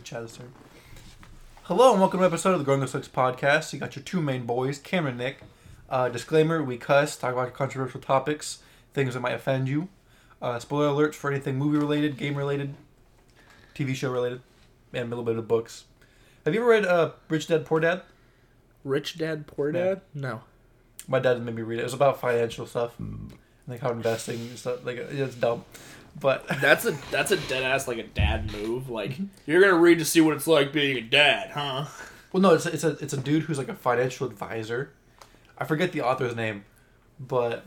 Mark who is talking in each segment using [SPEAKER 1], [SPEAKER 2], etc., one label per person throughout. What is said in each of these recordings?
[SPEAKER 1] be Chad's turn. Hello and welcome to an episode of the Growing Up Sucks podcast. You got your two main boys, Cameron and Nick. Uh, disclaimer, we cuss, talk about controversial topics, things that might offend you. Uh, spoiler alerts for anything movie related, game related, TV show related, and a little bit of books. Have you ever read uh, Rich Dad Poor Dad?
[SPEAKER 2] Rich Dad Poor. Dad? No.
[SPEAKER 1] My dad made me read it. It was about financial stuff, like how investing and stuff. Like it's dumb, but
[SPEAKER 2] That's a that's a dead ass like a dad move. Like you're gonna read to see what it's like being a dad, huh?
[SPEAKER 1] Well, no, it's a, it's a it's a dude who's like a financial advisor. I forget the author's name, but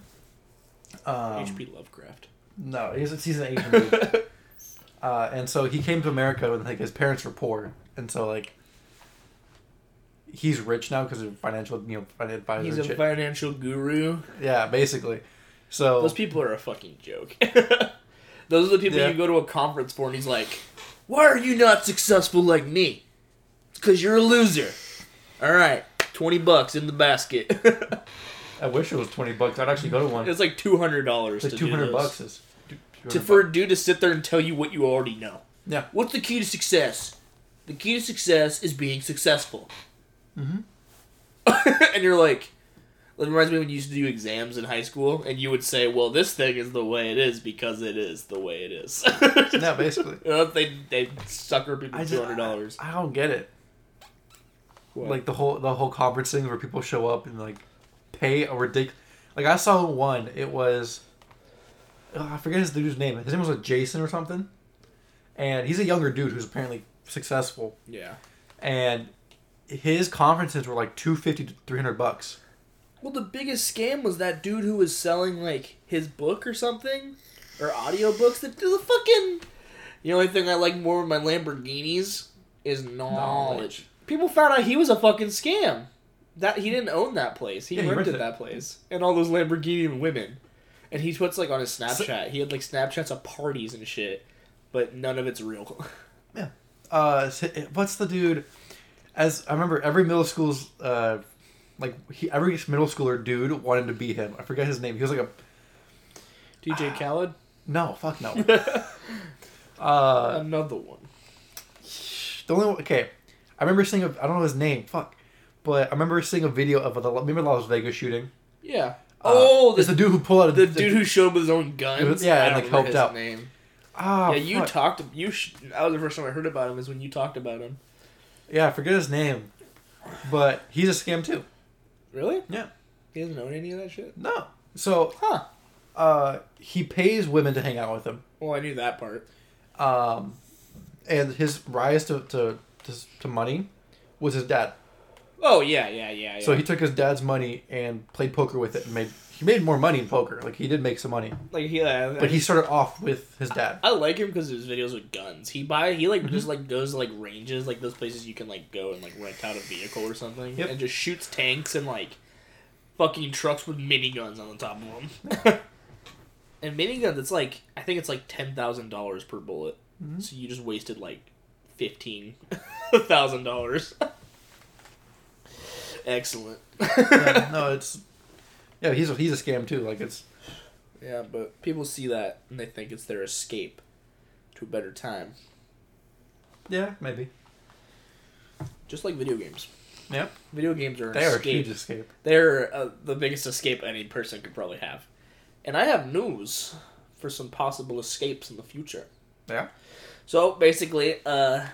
[SPEAKER 1] um,
[SPEAKER 2] H.P. Lovecraft.
[SPEAKER 1] no, he's he's an Asian dude. uh, and so he came to America and like his parents were poor, and so like he's rich now because of financial you know financial advisor.
[SPEAKER 2] He's a
[SPEAKER 1] shit.
[SPEAKER 2] financial guru.
[SPEAKER 1] yeah, basically. So
[SPEAKER 2] Those people are a fucking joke. Those are the people
[SPEAKER 1] Yeah.
[SPEAKER 2] you go to a conference for, and he's like, "Why are you not successful like me? Because you're a loser." All right, twenty bucks in the basket.
[SPEAKER 1] I wish it was twenty bucks. I'd actually go to one.
[SPEAKER 2] it's like two hundred dollars.
[SPEAKER 1] Like two hundred bucks is
[SPEAKER 2] to for a dude to sit there and tell you what you already know.
[SPEAKER 1] Yeah.
[SPEAKER 2] What's the key to success? The key to success is being successful.
[SPEAKER 1] Mhm.
[SPEAKER 2] and you're like, it reminds me when you used to do exams in high school, and you would say, "Well, this thing is the way it is because it is the way it is."
[SPEAKER 1] Yeah, basically.
[SPEAKER 2] You know, they they sucker people
[SPEAKER 1] I
[SPEAKER 2] two hundred dollars.
[SPEAKER 1] I don't get it. like the whole the whole conference thing where people show up and like pay a ridiculous. Like I saw one. It was oh, I forget his dude's name. His name was like Jason or something, and he's a younger dude who's apparently successful.
[SPEAKER 2] yeah.
[SPEAKER 1] And his conferences were like two fifty to three hundred bucks.
[SPEAKER 2] Well, the biggest scam was that dude who was selling like his book or something, or audiobooks. The, the fucking. The only thing I like more with my Lamborghinis is knowledge.
[SPEAKER 1] Knowledge.
[SPEAKER 2] People found out he was a fucking scam. That he didn't own that place. He
[SPEAKER 1] Yeah, he
[SPEAKER 2] rented
[SPEAKER 1] rented
[SPEAKER 2] that place and all those Lamborghini women. And he puts like on his Snapchat. he had like Snapchats of parties and shit, but none of it's real. Yeah.
[SPEAKER 1] Uh, what's the dude? As I remember, every middle school's uh, like he, every middle schooler dude wanted to be him. I forget his name. He was like a
[SPEAKER 2] DJ Khaled,
[SPEAKER 1] no, fuck no. uh,
[SPEAKER 2] another one.
[SPEAKER 1] The only one, okay, I remember seeing a I don't know his name, fuck, but I remember seeing a video of the remember the Las Vegas shooting.
[SPEAKER 2] Yeah.
[SPEAKER 1] Uh,
[SPEAKER 2] oh, the,
[SPEAKER 1] the dude who pulled out
[SPEAKER 2] the dude who showed up with his own guns.
[SPEAKER 1] Yeah,
[SPEAKER 2] I
[SPEAKER 1] and, like, helped
[SPEAKER 2] his
[SPEAKER 1] out.
[SPEAKER 2] Name.
[SPEAKER 1] ah
[SPEAKER 2] yeah, you
[SPEAKER 1] fuck.
[SPEAKER 2] talked. You sh- that was the first time I heard about him. Is when you talked about him.
[SPEAKER 1] yeah I forget his name, but he's a scam too.
[SPEAKER 2] Really?
[SPEAKER 1] Yeah,
[SPEAKER 2] He doesn't own any of that shit.
[SPEAKER 1] no, so
[SPEAKER 2] Huh.
[SPEAKER 1] uh he pays women to hang out with him,
[SPEAKER 2] Well, I knew that part.
[SPEAKER 1] um, and his rise to to to, to money was his dad.
[SPEAKER 2] Oh yeah, yeah, yeah. yeah.
[SPEAKER 1] So he took his dad's money and played poker with it and made he made more money in poker. Like he did make some money,
[SPEAKER 2] like he, uh,
[SPEAKER 1] but he started off with his dad.
[SPEAKER 2] I like him because his videos with guns. He buy he like
[SPEAKER 1] Mm-hmm.
[SPEAKER 2] just like goes to like ranges, like those places you can like go and like rent out a vehicle or something,
[SPEAKER 1] Yep.
[SPEAKER 2] and just shoots tanks and like fucking trucks with miniguns on the top of them. and miniguns, it's like I think it's like ten thousand dollars per bullet.
[SPEAKER 1] Mhm.
[SPEAKER 2] So you just wasted like fifteen thousand dollars. Excellent.
[SPEAKER 1] yeah, no, it's yeah, he's a, he's a scam too. Like it's
[SPEAKER 2] Yeah, but people see that and they think it's their escape to a better time.
[SPEAKER 1] yeah, maybe
[SPEAKER 2] Just like video games.
[SPEAKER 1] yeah.
[SPEAKER 2] Video games are an
[SPEAKER 1] They are a
[SPEAKER 2] escape.
[SPEAKER 1] huge escape.
[SPEAKER 2] They're uh, the biggest escape any person could probably have. And I have news for some possible escapes in the future.
[SPEAKER 1] Yeah.
[SPEAKER 2] So basically, uh,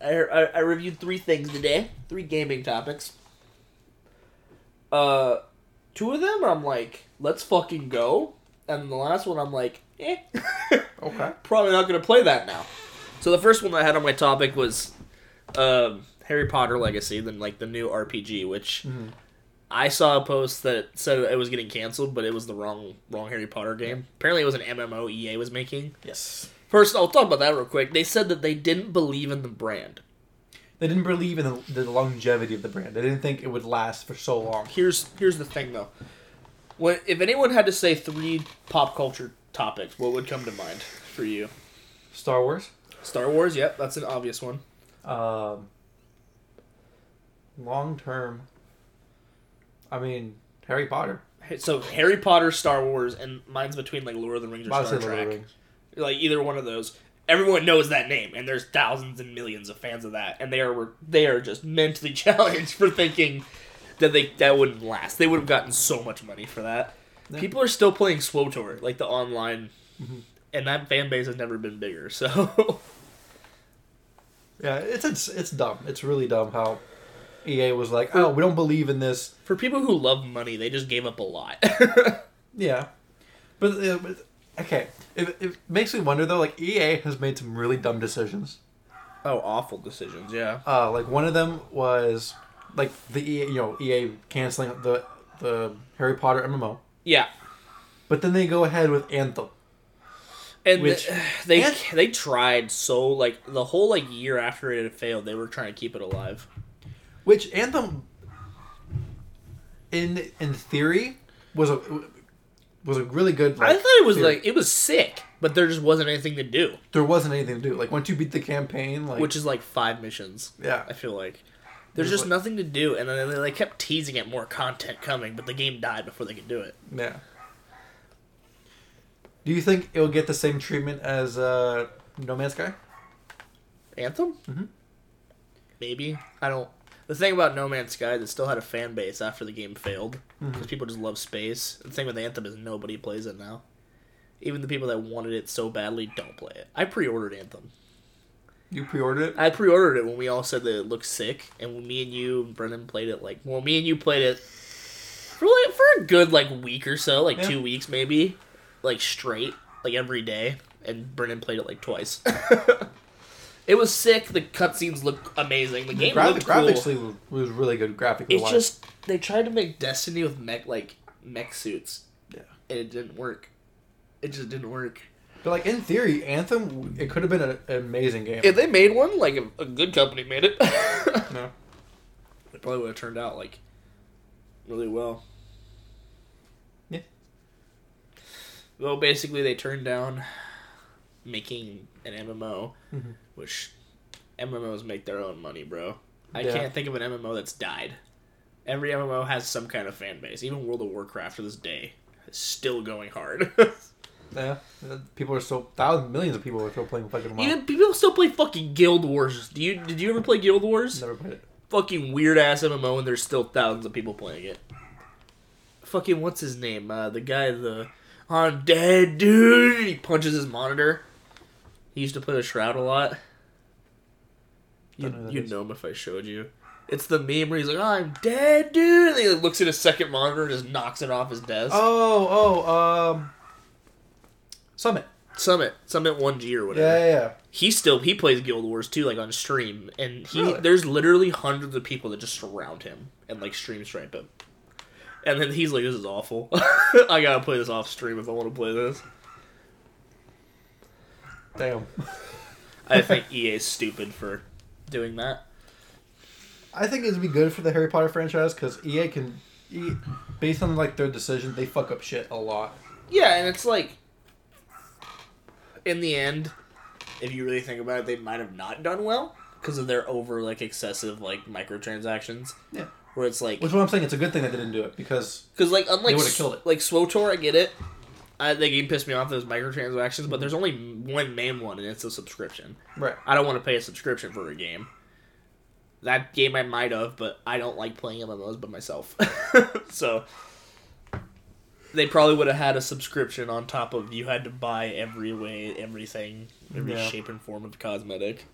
[SPEAKER 2] I, I, I reviewed three things today, three gaming topics. Uh, two of them I'm like, let's fucking go, and the last one I'm like, eh,
[SPEAKER 1] Okay.
[SPEAKER 2] probably not gonna play that now. So the first one I had on my topic was um, Harry Potter Legacy, then like the new RPG, which
[SPEAKER 1] Mhm.
[SPEAKER 2] I saw a post that said it was getting canceled, but it was the wrong wrong Harry Potter game. Apparently, it was an MMO EA was making.
[SPEAKER 1] Yes.
[SPEAKER 2] First, I'll talk about that real quick. They said that they didn't believe in the brand.
[SPEAKER 1] They didn't believe in the, the longevity of the brand. They didn't think it would last for so long.
[SPEAKER 2] Here's here's the thing though. When if anyone had to say three pop culture topics, what would come to mind for you?
[SPEAKER 1] Star Wars,
[SPEAKER 2] Star Wars, yep, that's an obvious one.
[SPEAKER 1] um, long term. I mean, Harry Potter.
[SPEAKER 2] So Harry Potter, Star Wars, and mine's between like Lord of the Rings or Star
[SPEAKER 1] say Lord of
[SPEAKER 2] Trek. Like either one of those. Everyone knows that name, and there's thousands and millions of fans of that, and they are they are just mentally challenged for thinking that they that wouldn't last. They would have gotten so much money for that.
[SPEAKER 1] Yeah.
[SPEAKER 2] People are still playing SWOTOR, like the online,
[SPEAKER 1] Mhm.
[SPEAKER 2] and that fan base has never been bigger. So
[SPEAKER 1] Yeah, it's it's it's dumb. It's really dumb how EA was like, oh, we don't believe in this.
[SPEAKER 2] for people who love money, they just gave up a lot.
[SPEAKER 1] Yeah, but, uh, but okay, it, it makes me wonder though. Like EA has made some really dumb decisions.
[SPEAKER 2] oh, awful decisions. Yeah.
[SPEAKER 1] Uh, like one of them was like the EA, you know, EA canceling the the Harry Potter MMO,
[SPEAKER 2] Yeah.
[SPEAKER 1] but then they go ahead with Anthem.
[SPEAKER 2] And
[SPEAKER 1] Which-
[SPEAKER 2] th- they they tried so like the whole like year after it had failed, they were trying to keep it alive.
[SPEAKER 1] Which Anthem, in in theory, was a was a really good.
[SPEAKER 2] I thought it was like it was sick, but there just wasn't anything to do,
[SPEAKER 1] there wasn't anything to do. Like once you beat the campaign, like
[SPEAKER 2] which is like five missions.
[SPEAKER 1] yeah,
[SPEAKER 2] I feel like there's just
[SPEAKER 1] like-
[SPEAKER 2] nothing to do, and then they like, kept teasing at more content coming, but the game died before they could do it.
[SPEAKER 1] yeah. Do you think it'll get the same treatment as uh, No Man's Sky?
[SPEAKER 2] Anthem?
[SPEAKER 1] Mhm.
[SPEAKER 2] Maybe I don't. The thing about No Man's Sky is it still had a fan base after the game failed because
[SPEAKER 1] Mhm.
[SPEAKER 2] people just love space. The thing with Anthem is nobody plays it now. Even the people that wanted it so badly don't play it. I pre-ordered Anthem.
[SPEAKER 1] You pre-ordered it?
[SPEAKER 2] I pre-ordered it when we all said that it looked sick, and when me and you and Brendan played it, like, well, me and you played it for like for a good like week or so, like
[SPEAKER 1] Yeah.
[SPEAKER 2] two weeks maybe, like straight, like every day, and Brendan played it like twice. it was sick. The cutscenes look amazing. The game
[SPEAKER 1] Gra-
[SPEAKER 2] looked cool.
[SPEAKER 1] graphically was, really good graphically.
[SPEAKER 2] It's
[SPEAKER 1] wise.
[SPEAKER 2] just they tried to make Destiny with mech like mech suits,
[SPEAKER 1] Yeah.
[SPEAKER 2] and it didn't work. It just didn't work.
[SPEAKER 1] But like in theory, Anthem it could have been an, an amazing game.
[SPEAKER 2] If they made one, like a, a good company made it,
[SPEAKER 1] no.
[SPEAKER 2] it probably would have turned out like really well.
[SPEAKER 1] Yeah.
[SPEAKER 2] Well, basically, they turned down making an MMO,
[SPEAKER 1] Mhm.
[SPEAKER 2] Which MMOs make their own money, bro. I
[SPEAKER 1] Yeah.
[SPEAKER 2] can't think of an MMO that's died. Every MMO has some kind of fan base. Even World of Warcraft to this day is still going hard.
[SPEAKER 1] Yeah, uh, people are still thousands, millions of people are still playing fucking WoW.
[SPEAKER 2] Even people still play fucking Guild Wars. Do you did you ever play Guild Wars?
[SPEAKER 1] Never played it.
[SPEAKER 2] fucking weird ass MMO, and there's still thousands of people playing it. Fucking what's his name? Uh, the guy, the I'm dead dude. He punches his monitor. He used to play the Shroud a lot.
[SPEAKER 1] Know
[SPEAKER 2] You
[SPEAKER 1] that
[SPEAKER 2] you'd know him if I showed you. It's the meme where he's like, "I'm dead, dude." And he like, looks at his second monitor and just knocks it off his desk.
[SPEAKER 1] Oh, oh, um, Summit.
[SPEAKER 2] Summit, Summit One G or whatever.
[SPEAKER 1] Yeah, yeah, yeah.
[SPEAKER 2] He still he plays Guild Wars too, like on stream, and he
[SPEAKER 1] Really?
[SPEAKER 2] there's literally hundreds of people that just surround him and like stream snipe him. And then he's like, "This is awful. I gotta play this off stream if I want to play this."
[SPEAKER 1] Damn.
[SPEAKER 2] I think EA's stupid for doing that.
[SPEAKER 1] I think it'd be good for the Harry Potter franchise because EA can, based on like their decision, they fuck up shit a lot.
[SPEAKER 2] Yeah, and it's like, in the end, if you really think about it, they might have not done well because of their over like excessive like microtransactions.
[SPEAKER 1] Yeah.
[SPEAKER 2] Where it's like,
[SPEAKER 1] Which is what I'm saying. It's a good thing that they didn't do it because
[SPEAKER 2] Because like unlike
[SPEAKER 1] would've
[SPEAKER 2] S-
[SPEAKER 1] killed it.
[SPEAKER 2] like SWOTOR, I get it. I, the game pissed me off those microtransactions, but there's only one main one, and it's a subscription.
[SPEAKER 1] right.
[SPEAKER 2] I don't want to pay a subscription for a game. That game I might have, but I don't like playing MMOs by myself. so they probably would have had a subscription on top of you had to buy every way, everything, every
[SPEAKER 1] Yeah.
[SPEAKER 2] shape and form of cosmetic,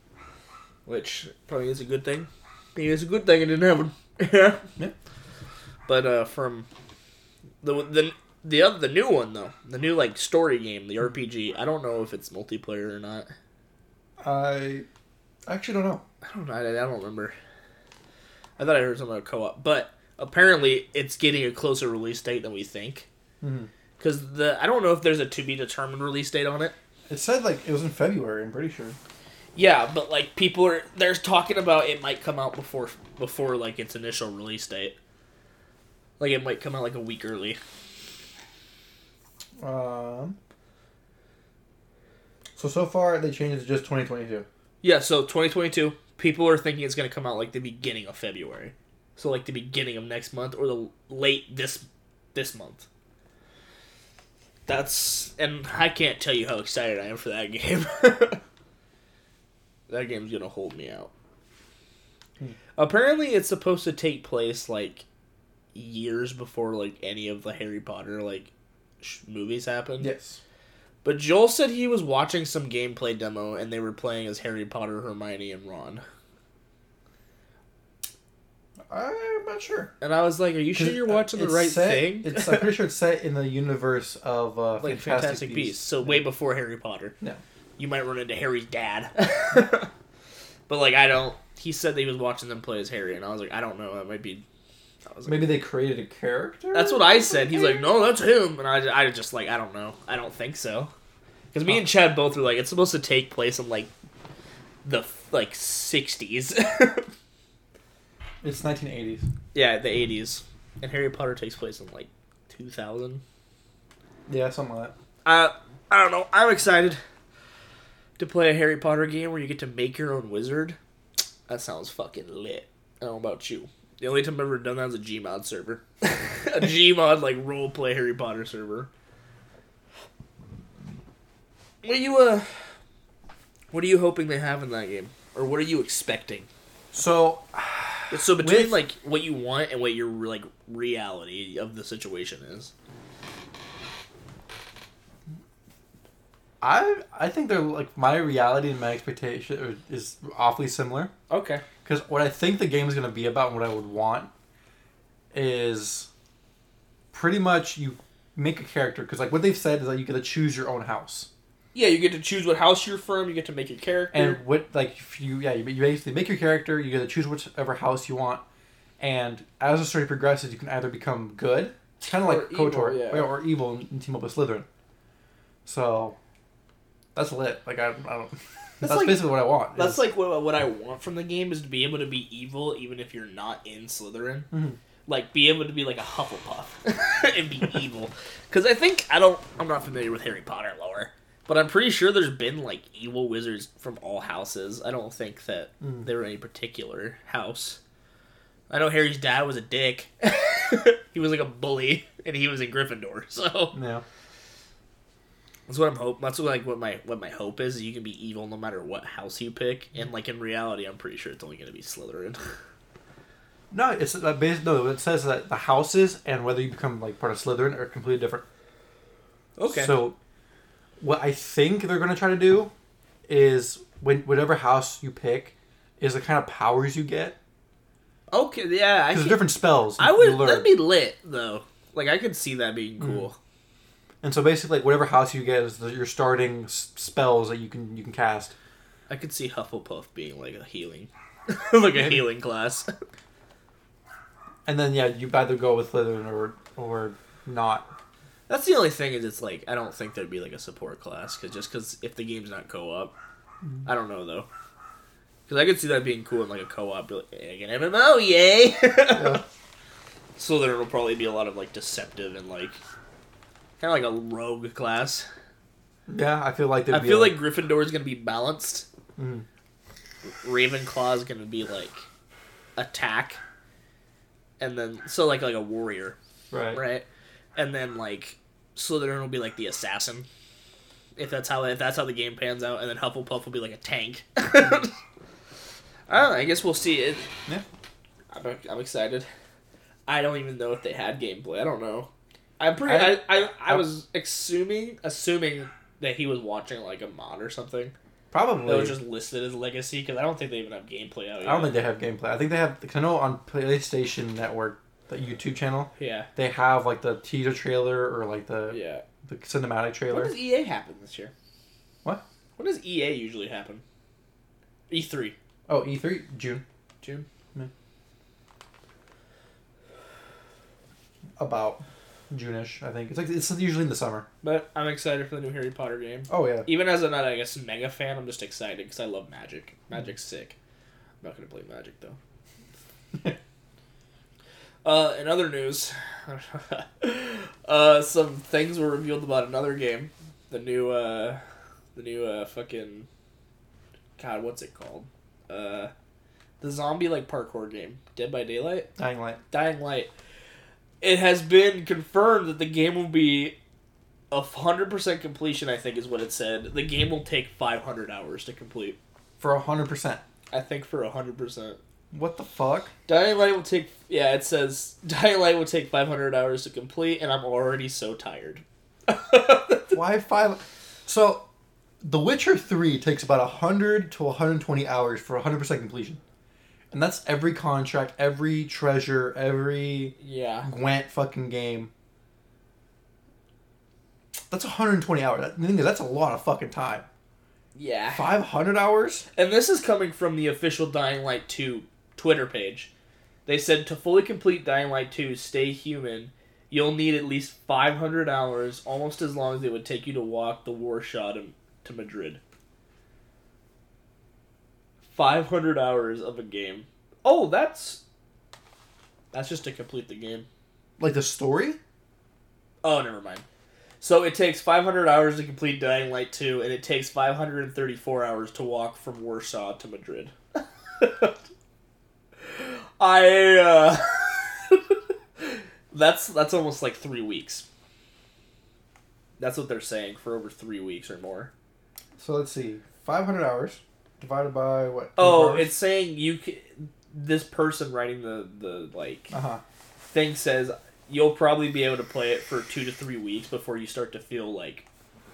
[SPEAKER 2] which probably is a good thing. Maybe it's a good thing it didn't happen. yeah.
[SPEAKER 1] Yeah.
[SPEAKER 2] But uh, from the the the other the new one though, the new like story game, the RPG. I don't know if it's multiplayer or not.
[SPEAKER 1] I actually don't know.
[SPEAKER 2] I don't know. I, I don't remember. I thought I heard something about co-op, but apparently it's getting a closer release date than we think.
[SPEAKER 1] Mm-hmm.
[SPEAKER 2] Because the I don't know if there's a to be determined release date on it.
[SPEAKER 1] It said like it was in February. I'm pretty sure.
[SPEAKER 2] Yeah, but like people are they're talking about it might come out before before like its initial release date. Like it might come out like a week early.
[SPEAKER 1] Um. So so far they changed it to just 2022.
[SPEAKER 2] Yeah, so 2022. People are thinking it's gonna come out like the beginning of February, so like the beginning of next month or the late this this month. That's and I can't tell you how excited I am for that game. that game's gonna hold me out.
[SPEAKER 1] Hmm.
[SPEAKER 2] Apparently, it's supposed to take place like years before like any of the Harry Potter like sh- movies happened.
[SPEAKER 1] Yes.
[SPEAKER 2] But Joel said he was watching some gameplay demo and they were playing as Harry Potter, Hermione, and Ron.
[SPEAKER 1] I'm not sure.
[SPEAKER 2] And I was like, "Are you sure you're watching the right
[SPEAKER 1] set-
[SPEAKER 2] thing?"
[SPEAKER 1] It's I'm pretty sure it's set in the universe of uh,
[SPEAKER 2] like
[SPEAKER 1] Fantastic,
[SPEAKER 2] Fantastic
[SPEAKER 1] Beasts.
[SPEAKER 2] So way before Harry Potter.
[SPEAKER 1] Yeah.
[SPEAKER 2] You might run into Harry's dad. but like I don't he said that he was watching them play as Harry and I was like, I don't know, that might be like,
[SPEAKER 1] Maybe they created a character.
[SPEAKER 2] That's what I said. He's like, "No, that's him." And I I just like, I don't know. I don't think so. Cuz me and Chad both were like it's supposed to take place in like the like 60s.
[SPEAKER 1] It's 1980s.
[SPEAKER 2] yeah, the 80s. And Harry Potter takes place in like 2000.
[SPEAKER 1] Yeah, something like that.
[SPEAKER 2] Uh, I don't know. I'm excited to play a Harry Potter game where you get to make your own wizard. That sounds fucking lit. I don't know about you. The only time I've ever done that is a Gmod server. a Gmod like role play Harry Potter server. What are you uh what are you hoping they have in that game? Or what are you expecting?
[SPEAKER 1] So,
[SPEAKER 2] So between
[SPEAKER 1] With-
[SPEAKER 2] like what you want and what your like reality of the situation is.
[SPEAKER 1] I I think they're like my reality and my expectation is awfully similar.
[SPEAKER 2] Okay.
[SPEAKER 1] Because what I think the game is going to be about, and what I would want, is pretty much you make a character. Because like what they've said is that you get to choose your own house,
[SPEAKER 2] Yeah, you get to choose what house you're from. You get to make your character.
[SPEAKER 1] and what like if you yeah you, basically make your character. You get to choose whichever house you want, and as the story progresses, you can either become good, kind of like
[SPEAKER 2] evil,
[SPEAKER 1] Kotor,
[SPEAKER 2] yeah.
[SPEAKER 1] or, or evil and team up with Slytherin. So that's lit. Like I, I don't. That's,
[SPEAKER 2] like-
[SPEAKER 1] basically what I want.
[SPEAKER 2] That's
[SPEAKER 1] is-
[SPEAKER 2] like what, what I want from the game is to be able to be evil even if you're not in Slytherin.
[SPEAKER 1] Mhm.
[SPEAKER 2] Like be able to be like a Hufflepuff and be evil. Because I think I don't. I'm not familiar with Harry Potter lore, but I'm pretty sure there's been like evil wizards from all houses. I don't think that
[SPEAKER 1] Mm.
[SPEAKER 2] they were any particular house. I know Harry's dad was a dick. he was like a bully, and he was in Gryffindor. So
[SPEAKER 1] yeah.
[SPEAKER 2] That's what I'm hope. That's what, like what my what my hope is. You can be evil no matter what house you pick, and like in reality, I'm pretty sure it's only going to be Slytherin.
[SPEAKER 1] No, it's uh, bas no. It says that the houses and whether you become like part of Slytherin are completely different. Okay. So, what I think they're gonna try to do is when whatever house you pick is the kind of powers you get
[SPEAKER 2] okay, yeah,
[SPEAKER 1] because different spells.
[SPEAKER 2] I would. That'd be lit though. Like I could see that being cool.
[SPEAKER 1] And so basically, like whatever house you get is the, your starting s- spells that you can you can cast.
[SPEAKER 2] I could see Hufflepuff being like a healing, like a healing class.
[SPEAKER 1] And then yeah, you either go with Slytherin or or not.
[SPEAKER 2] That's the only thing is it's like I don't think there'd be like a support class because just because if the game's not co-op, mm-hmm. I don't know though. Because I could see that being cool in like a co-op, like, "Hey, an MMO, yay!
[SPEAKER 1] Yeah.
[SPEAKER 2] So there will probably be a lot of like deceptive and like kind of like a rogue class.
[SPEAKER 1] Yeah, I feel like
[SPEAKER 2] I feel
[SPEAKER 1] a-
[SPEAKER 2] like Gryffindor is gonna be balanced.
[SPEAKER 1] Mhm.
[SPEAKER 2] Ravenclaw is gonna be like attack, and then so like like a warrior,
[SPEAKER 1] right.
[SPEAKER 2] right? And then like Slytherin will be like the assassin. If that's how if that's how the game pans out, and then Hufflepuff will be like a tank. I don't know. I guess we'll see it.
[SPEAKER 1] Yeah.
[SPEAKER 2] I'm, I'm excited. I don't even know if they had gameplay. I don't know. I'm pretty. I
[SPEAKER 1] I-
[SPEAKER 2] I, I, was assuming assuming that he was watching like a mod or something
[SPEAKER 1] Probably.
[SPEAKER 2] that was just listed as legacy because I don't think they even have gameplay out yet.
[SPEAKER 1] I don't think they have gameplay. I think they have. Cause I know on PlayStation Network, the YouTube channel,
[SPEAKER 2] Yeah.
[SPEAKER 1] they have like the teaser trailer or like the
[SPEAKER 2] Yeah.
[SPEAKER 1] the cinematic
[SPEAKER 2] When
[SPEAKER 1] trailer.
[SPEAKER 2] does EA happen this year?
[SPEAKER 1] What?
[SPEAKER 2] What does EA usually happen? E3.
[SPEAKER 1] Oh, E3 June.
[SPEAKER 2] June.
[SPEAKER 1] About June-ish, I think. It's like it's usually in the summer.
[SPEAKER 2] But I'm excited for the new Harry Potter game.
[SPEAKER 1] Oh yeah.
[SPEAKER 2] Even as a not, I guess, mega fan, I'm just excited because I love Magic. Magic's sick. I'm not gonna play Magic though. uh, in other news, uh, some things were revealed about another game. The new, uh, the new, uh, fucking, God, what's it called? Uh, the zombie like parkour game, Dead by Daylight.
[SPEAKER 1] Dying Light.
[SPEAKER 2] Dying Light. It has been confirmed that the game will be a hundred percent completion. I think is what it said. The game will take five hundred hours to complete.
[SPEAKER 1] for a hundred percent.
[SPEAKER 2] I think for a hundred percent.
[SPEAKER 1] What the fuck?
[SPEAKER 2] Dying Light will take yeah, it says Dying Light will take 500 hours to complete and I'm already so tired.
[SPEAKER 1] Why five? So, The Witcher Three takes about hundred to one hundred twenty hours for hundred percent completion, and that's every contract, every treasure, every
[SPEAKER 2] yeah.
[SPEAKER 1] Gwent fucking game. That's 120 hours. The thing is, that's a lot of fucking time.
[SPEAKER 2] Yeah.
[SPEAKER 1] 500 hours?
[SPEAKER 2] And this is coming from the official Dying Light 2 Twitter page. They said to fully complete Dying Light 2 Stay Human, you'll need at least 500 hours, almost as long as it would take you to walk the Warsaw to, to Madrid. 500 hours of a game. Oh, that's that's just to complete the game.
[SPEAKER 1] Like the story?
[SPEAKER 2] Oh, never mind. So it takes 500 hours to complete Dying Light 2, and it takes 534 hours to walk from Warsaw to Madrid. I uh That's that's almost like 3 weeks. That's what they're saying for over 3 weeks or more.
[SPEAKER 1] So let's see. 500 hours divided by what?
[SPEAKER 2] Oh,
[SPEAKER 1] 24 hours?
[SPEAKER 2] it's saying you c this person writing the the like
[SPEAKER 1] Uh-huh.
[SPEAKER 2] thing says you'll probably be able to play it for 2 to 3 weeks before you start to feel like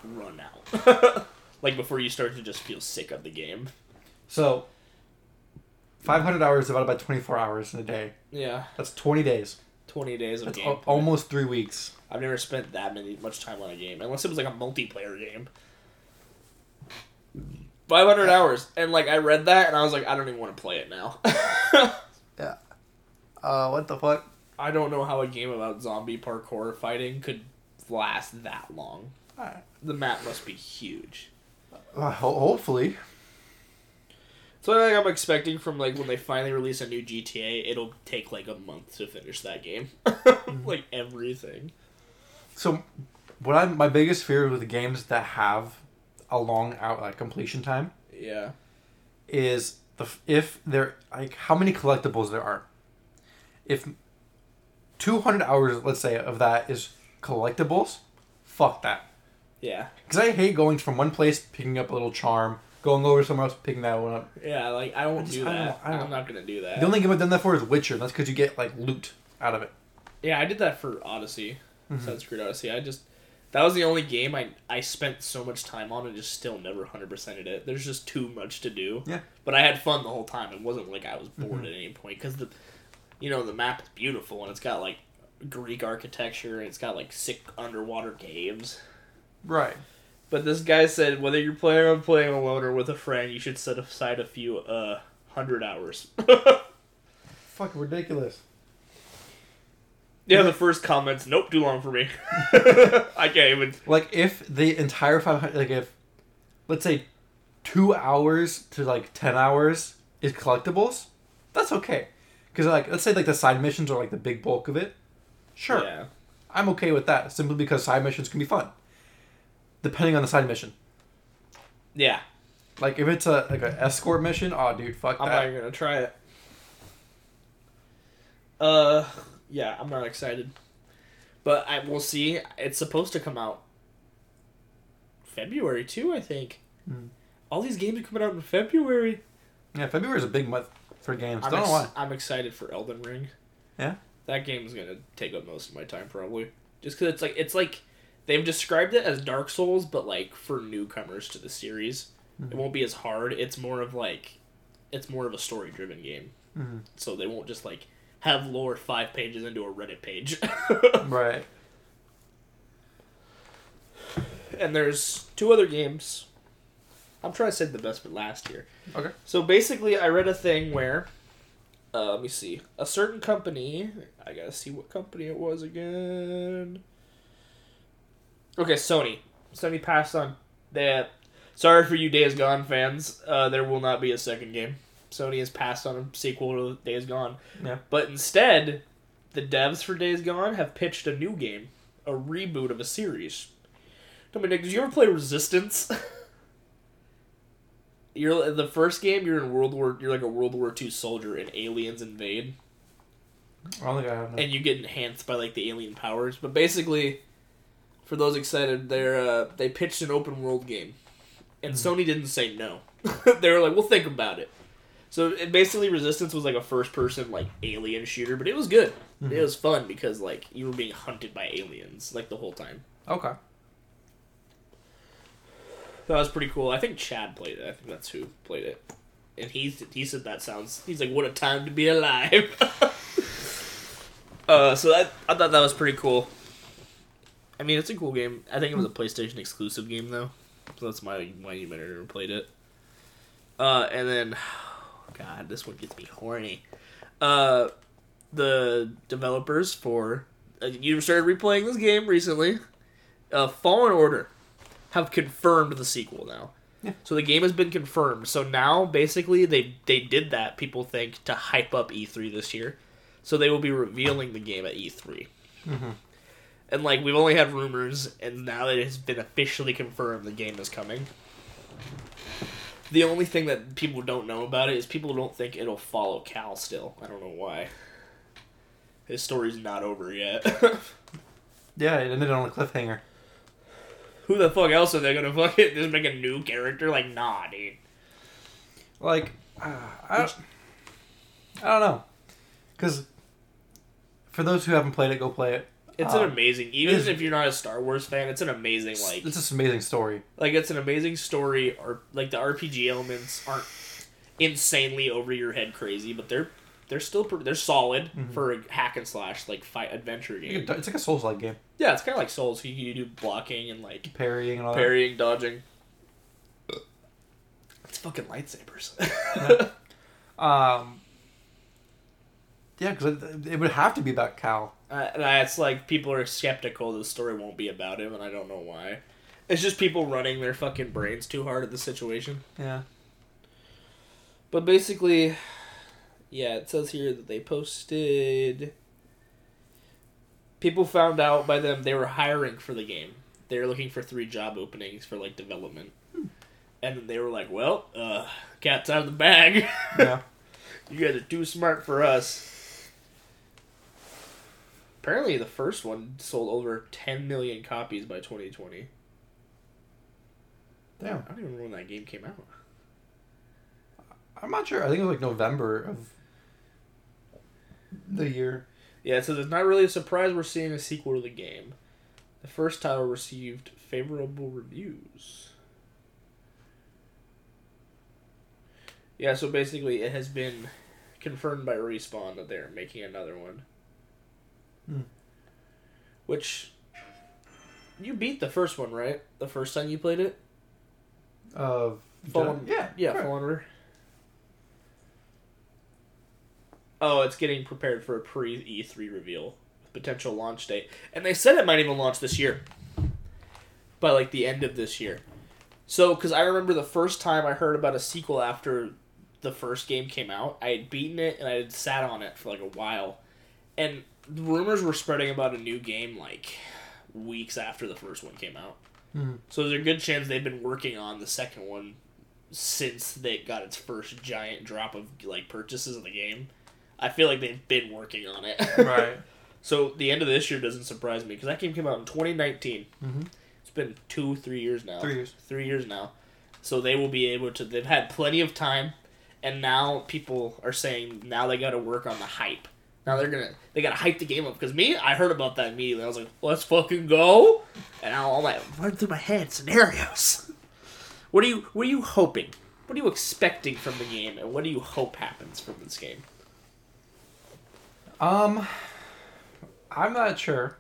[SPEAKER 2] run out. like before you start to just feel sick of the game.
[SPEAKER 1] So 500 hours divided by 24 hours in a day.
[SPEAKER 2] Yeah,
[SPEAKER 1] That's 20 days.
[SPEAKER 2] 20 days of
[SPEAKER 1] That's
[SPEAKER 2] game.
[SPEAKER 1] al- almost 3 weeks.
[SPEAKER 2] I've never spent that many much time on a game unless it was like a multiplayer game. 500 hours and like I read that and I was like I don't even want to play it now.
[SPEAKER 1] Yeah. Uh what the fuck?
[SPEAKER 2] I don't know how a game about zombie parkour fighting could last that long. The map must be huge.
[SPEAKER 1] Uh, ho- hopefully.
[SPEAKER 2] So like I'm expecting from like when they finally release a new GTA, it'll take like a month to finish that game. like everything.
[SPEAKER 1] So, what I'm my biggest fear with the games that have a long out like completion time
[SPEAKER 2] Yeah.
[SPEAKER 1] is the if there like how many collectibles there are. If 200 hours, let's say, of that is collectibles, fuck that.
[SPEAKER 2] Yeah.
[SPEAKER 1] Because I hate going from one place, picking up a little charm, going over somewhere else, picking that one up.
[SPEAKER 2] Yeah, like I won't
[SPEAKER 1] I just-
[SPEAKER 2] do
[SPEAKER 1] I
[SPEAKER 2] that.
[SPEAKER 1] I
[SPEAKER 2] I'm not gonna do that.
[SPEAKER 1] The only game I've done that for is Witcher, and that's because you get like loot out of it.
[SPEAKER 2] Yeah, I did that for Odyssey.
[SPEAKER 1] Mhm.
[SPEAKER 2] Creed Odyssey. I just that was the only game I I spent so much time on and just still never hundred percented it. There's just too much to do.
[SPEAKER 1] Yeah.
[SPEAKER 2] But I had fun the whole time. It wasn't like I was bored
[SPEAKER 1] Mhm.
[SPEAKER 2] at any point because the, you know, the map is beautiful and it's got like Greek architecture and it's got like sick underwater caves.
[SPEAKER 1] Right.
[SPEAKER 2] But this guy said whether you're planning on playing alone or with a friend, you should set aside a few uh hundred hours.
[SPEAKER 1] Fucking ridiculous.
[SPEAKER 2] Yeah, the first comments, nope, too long for me. I can't even.
[SPEAKER 1] Like if the entire 500, like if, let's say, two hours to like 10 hours is collectibles, that's okay. Because like let's say like the side missions are like the big bulk of it. Sure.
[SPEAKER 2] Yeah.
[SPEAKER 1] I'm okay with that simply because side missions can be fun. Depending on the side mission.
[SPEAKER 2] Yeah.
[SPEAKER 1] Like if it's a like an escort mission, oh dude, fuck that.
[SPEAKER 2] I'm
[SPEAKER 1] that.
[SPEAKER 2] not even gonna try it. Uh, yeah, I'm not excited, but I will see. It's supposed to come out February too, I think.
[SPEAKER 1] Hmm.
[SPEAKER 2] All these games are coming out in February.
[SPEAKER 1] Yeah, February is a big month for games.
[SPEAKER 2] I'm,
[SPEAKER 1] Don't
[SPEAKER 2] ex-
[SPEAKER 1] know why.
[SPEAKER 2] I'm excited for Elden Ring.
[SPEAKER 1] Yeah?
[SPEAKER 2] that game is gonna take up most of my time probably, just because it's like it's like they've described it as Dark Souls, but like for newcomers to the series,
[SPEAKER 1] Mhm.
[SPEAKER 2] it won't be as hard. It's more of like, it's more of a story driven game.
[SPEAKER 1] Mhm.
[SPEAKER 2] so they won't just like have lore five pages into a Reddit page.
[SPEAKER 1] Right.
[SPEAKER 2] and there's two other games. I'm trying to say the best but last year.
[SPEAKER 1] Okay.
[SPEAKER 2] So basically, I read a thing where, uh, let me see, a certain company. I gotta see what company it was again. Okay, Sony. Sony passed on. that. Sorry for you Days Gone fans. Uh, there will not be a second game. Sony has passed on a sequel to Days Gone.
[SPEAKER 1] Yeah.
[SPEAKER 2] But instead, the devs for Days Gone have pitched a new game, a reboot of a series. Tell me, Nick, did you ever play Resistance? you're the first game. You're in World War. You're like a World War II soldier, and aliens invade,
[SPEAKER 1] I don't think I have. No.
[SPEAKER 2] and you get enhanced by like the alien powers. But basically, for those excited, they're uh, they pitched an open world game, and Sony didn't say no. they were like, we'll think about it. So it basically, Resistance was like a first-person like alien shooter, but it was good. It was fun because like you were being hunted by aliens like the whole time.
[SPEAKER 1] Okay.
[SPEAKER 2] That was pretty cool. I think Chad played it. I think that's who played it, and he he said that sounds. He's like, what a time to be alive. uh, so that I thought that was pretty cool. I mean, it's a cool game. I think it was a PlayStation exclusive game though, so that's my why you might have never played it. Uh, and then, God, this one gets me horny. Uh, the developers for uh, you started replaying this game recently. Uh, Fallen Order have confirmed the sequel now.
[SPEAKER 1] Yeah.
[SPEAKER 2] So the game has been confirmed. So now basically they they did that people think to hype up E3 this year. So they will be revealing the game at E3.
[SPEAKER 1] Mhm.
[SPEAKER 2] And like we've only had rumors and now it has been officially confirmed the game is coming. The only thing that people don't know about it is people don't think it'll follow Cal still. I don't know why. His story's not over yet.
[SPEAKER 1] Yeah, it ended on a cliffhanger.
[SPEAKER 2] Who the fuck else are they gonna fucking just make a new character? Like, nah, dude.
[SPEAKER 1] Like, uh, I, don't, I don't know. Because for those who haven't played it, go play it.
[SPEAKER 2] It's
[SPEAKER 1] Um,
[SPEAKER 2] an amazing. Even
[SPEAKER 1] is-
[SPEAKER 2] if you're not a Star Wars fan, it's an amazing like
[SPEAKER 1] it's just an amazing story.
[SPEAKER 2] like it's an amazing story. Or like the RPG elements aren't insanely over your head crazy, but they're they're still they're solid for a hack and slash like fight adventure game.
[SPEAKER 1] It's like a Souls like game.
[SPEAKER 2] Yeah, it's kind of like Souls. You, you do blocking and like
[SPEAKER 1] Parrying and all
[SPEAKER 2] parrying, dodging. It's fucking lightsabers.
[SPEAKER 1] that. Um, yeah, because it, it would have to be about Cal.
[SPEAKER 2] Uh, that's like people are skeptical the story won't be about him, and I don't know why. It's just people running their fucking brains too hard at the situation.
[SPEAKER 1] Yeah.
[SPEAKER 2] But basically, yeah, it says here that they posted. People found out by them they were hiring for the game. They were looking for three job openings for like development, and then they were like, "Well, uh, cat's out of the bag.
[SPEAKER 1] Yeah.
[SPEAKER 2] you guys are too smart for us." Apparently, the first one sold over 10 million copies by 2020.
[SPEAKER 1] Damn.
[SPEAKER 2] I don't even remember when that game came out.
[SPEAKER 1] I'm not sure. I think it was like November of the year.
[SPEAKER 2] Yeah, it says it's not really a surprise we're seeing a sequel to the game. The first title received favorable reviews. Yeah, so basically it has been confirmed by Respawn that they're making another one.
[SPEAKER 1] Hmm.
[SPEAKER 2] Which you beat the first one, right? The first time you played it?
[SPEAKER 1] Of
[SPEAKER 2] Fallen-
[SPEAKER 1] yeah,
[SPEAKER 2] Yeah,
[SPEAKER 1] right.
[SPEAKER 2] Fallen Order. Oh, it's getting prepared for a pre E3 reveal, potential launch date, and they said it might even launch this year, by like the end of this year. So, because I remember the first time I heard about a sequel after the first game came out, I had beaten it and I had sat on it for like a while, and the rumors were spreading about a new game like weeks after the first one came out.
[SPEAKER 1] Mhm.
[SPEAKER 2] So there's a good chance they've been working on the second one since they got its first giant drop of like purchases of the game. I feel like they've been working on it.
[SPEAKER 1] Right.
[SPEAKER 2] so the end of this year doesn't surprise me because that game came out in 2019.
[SPEAKER 1] Mhm.
[SPEAKER 2] It's been two, three years now.
[SPEAKER 1] Three years.
[SPEAKER 2] Three years now. So they will be able to. They've had plenty of time, and now people are saying now they got to work on the hype. Now they're gonna they gotta hype the game up because me I heard about that immediately. I was like, let's fucking go, and now all that run through my head scenarios. What are you What are you hoping? What are you expecting from the game, and what do you hope happens from this game?
[SPEAKER 1] Um, I'm not sure.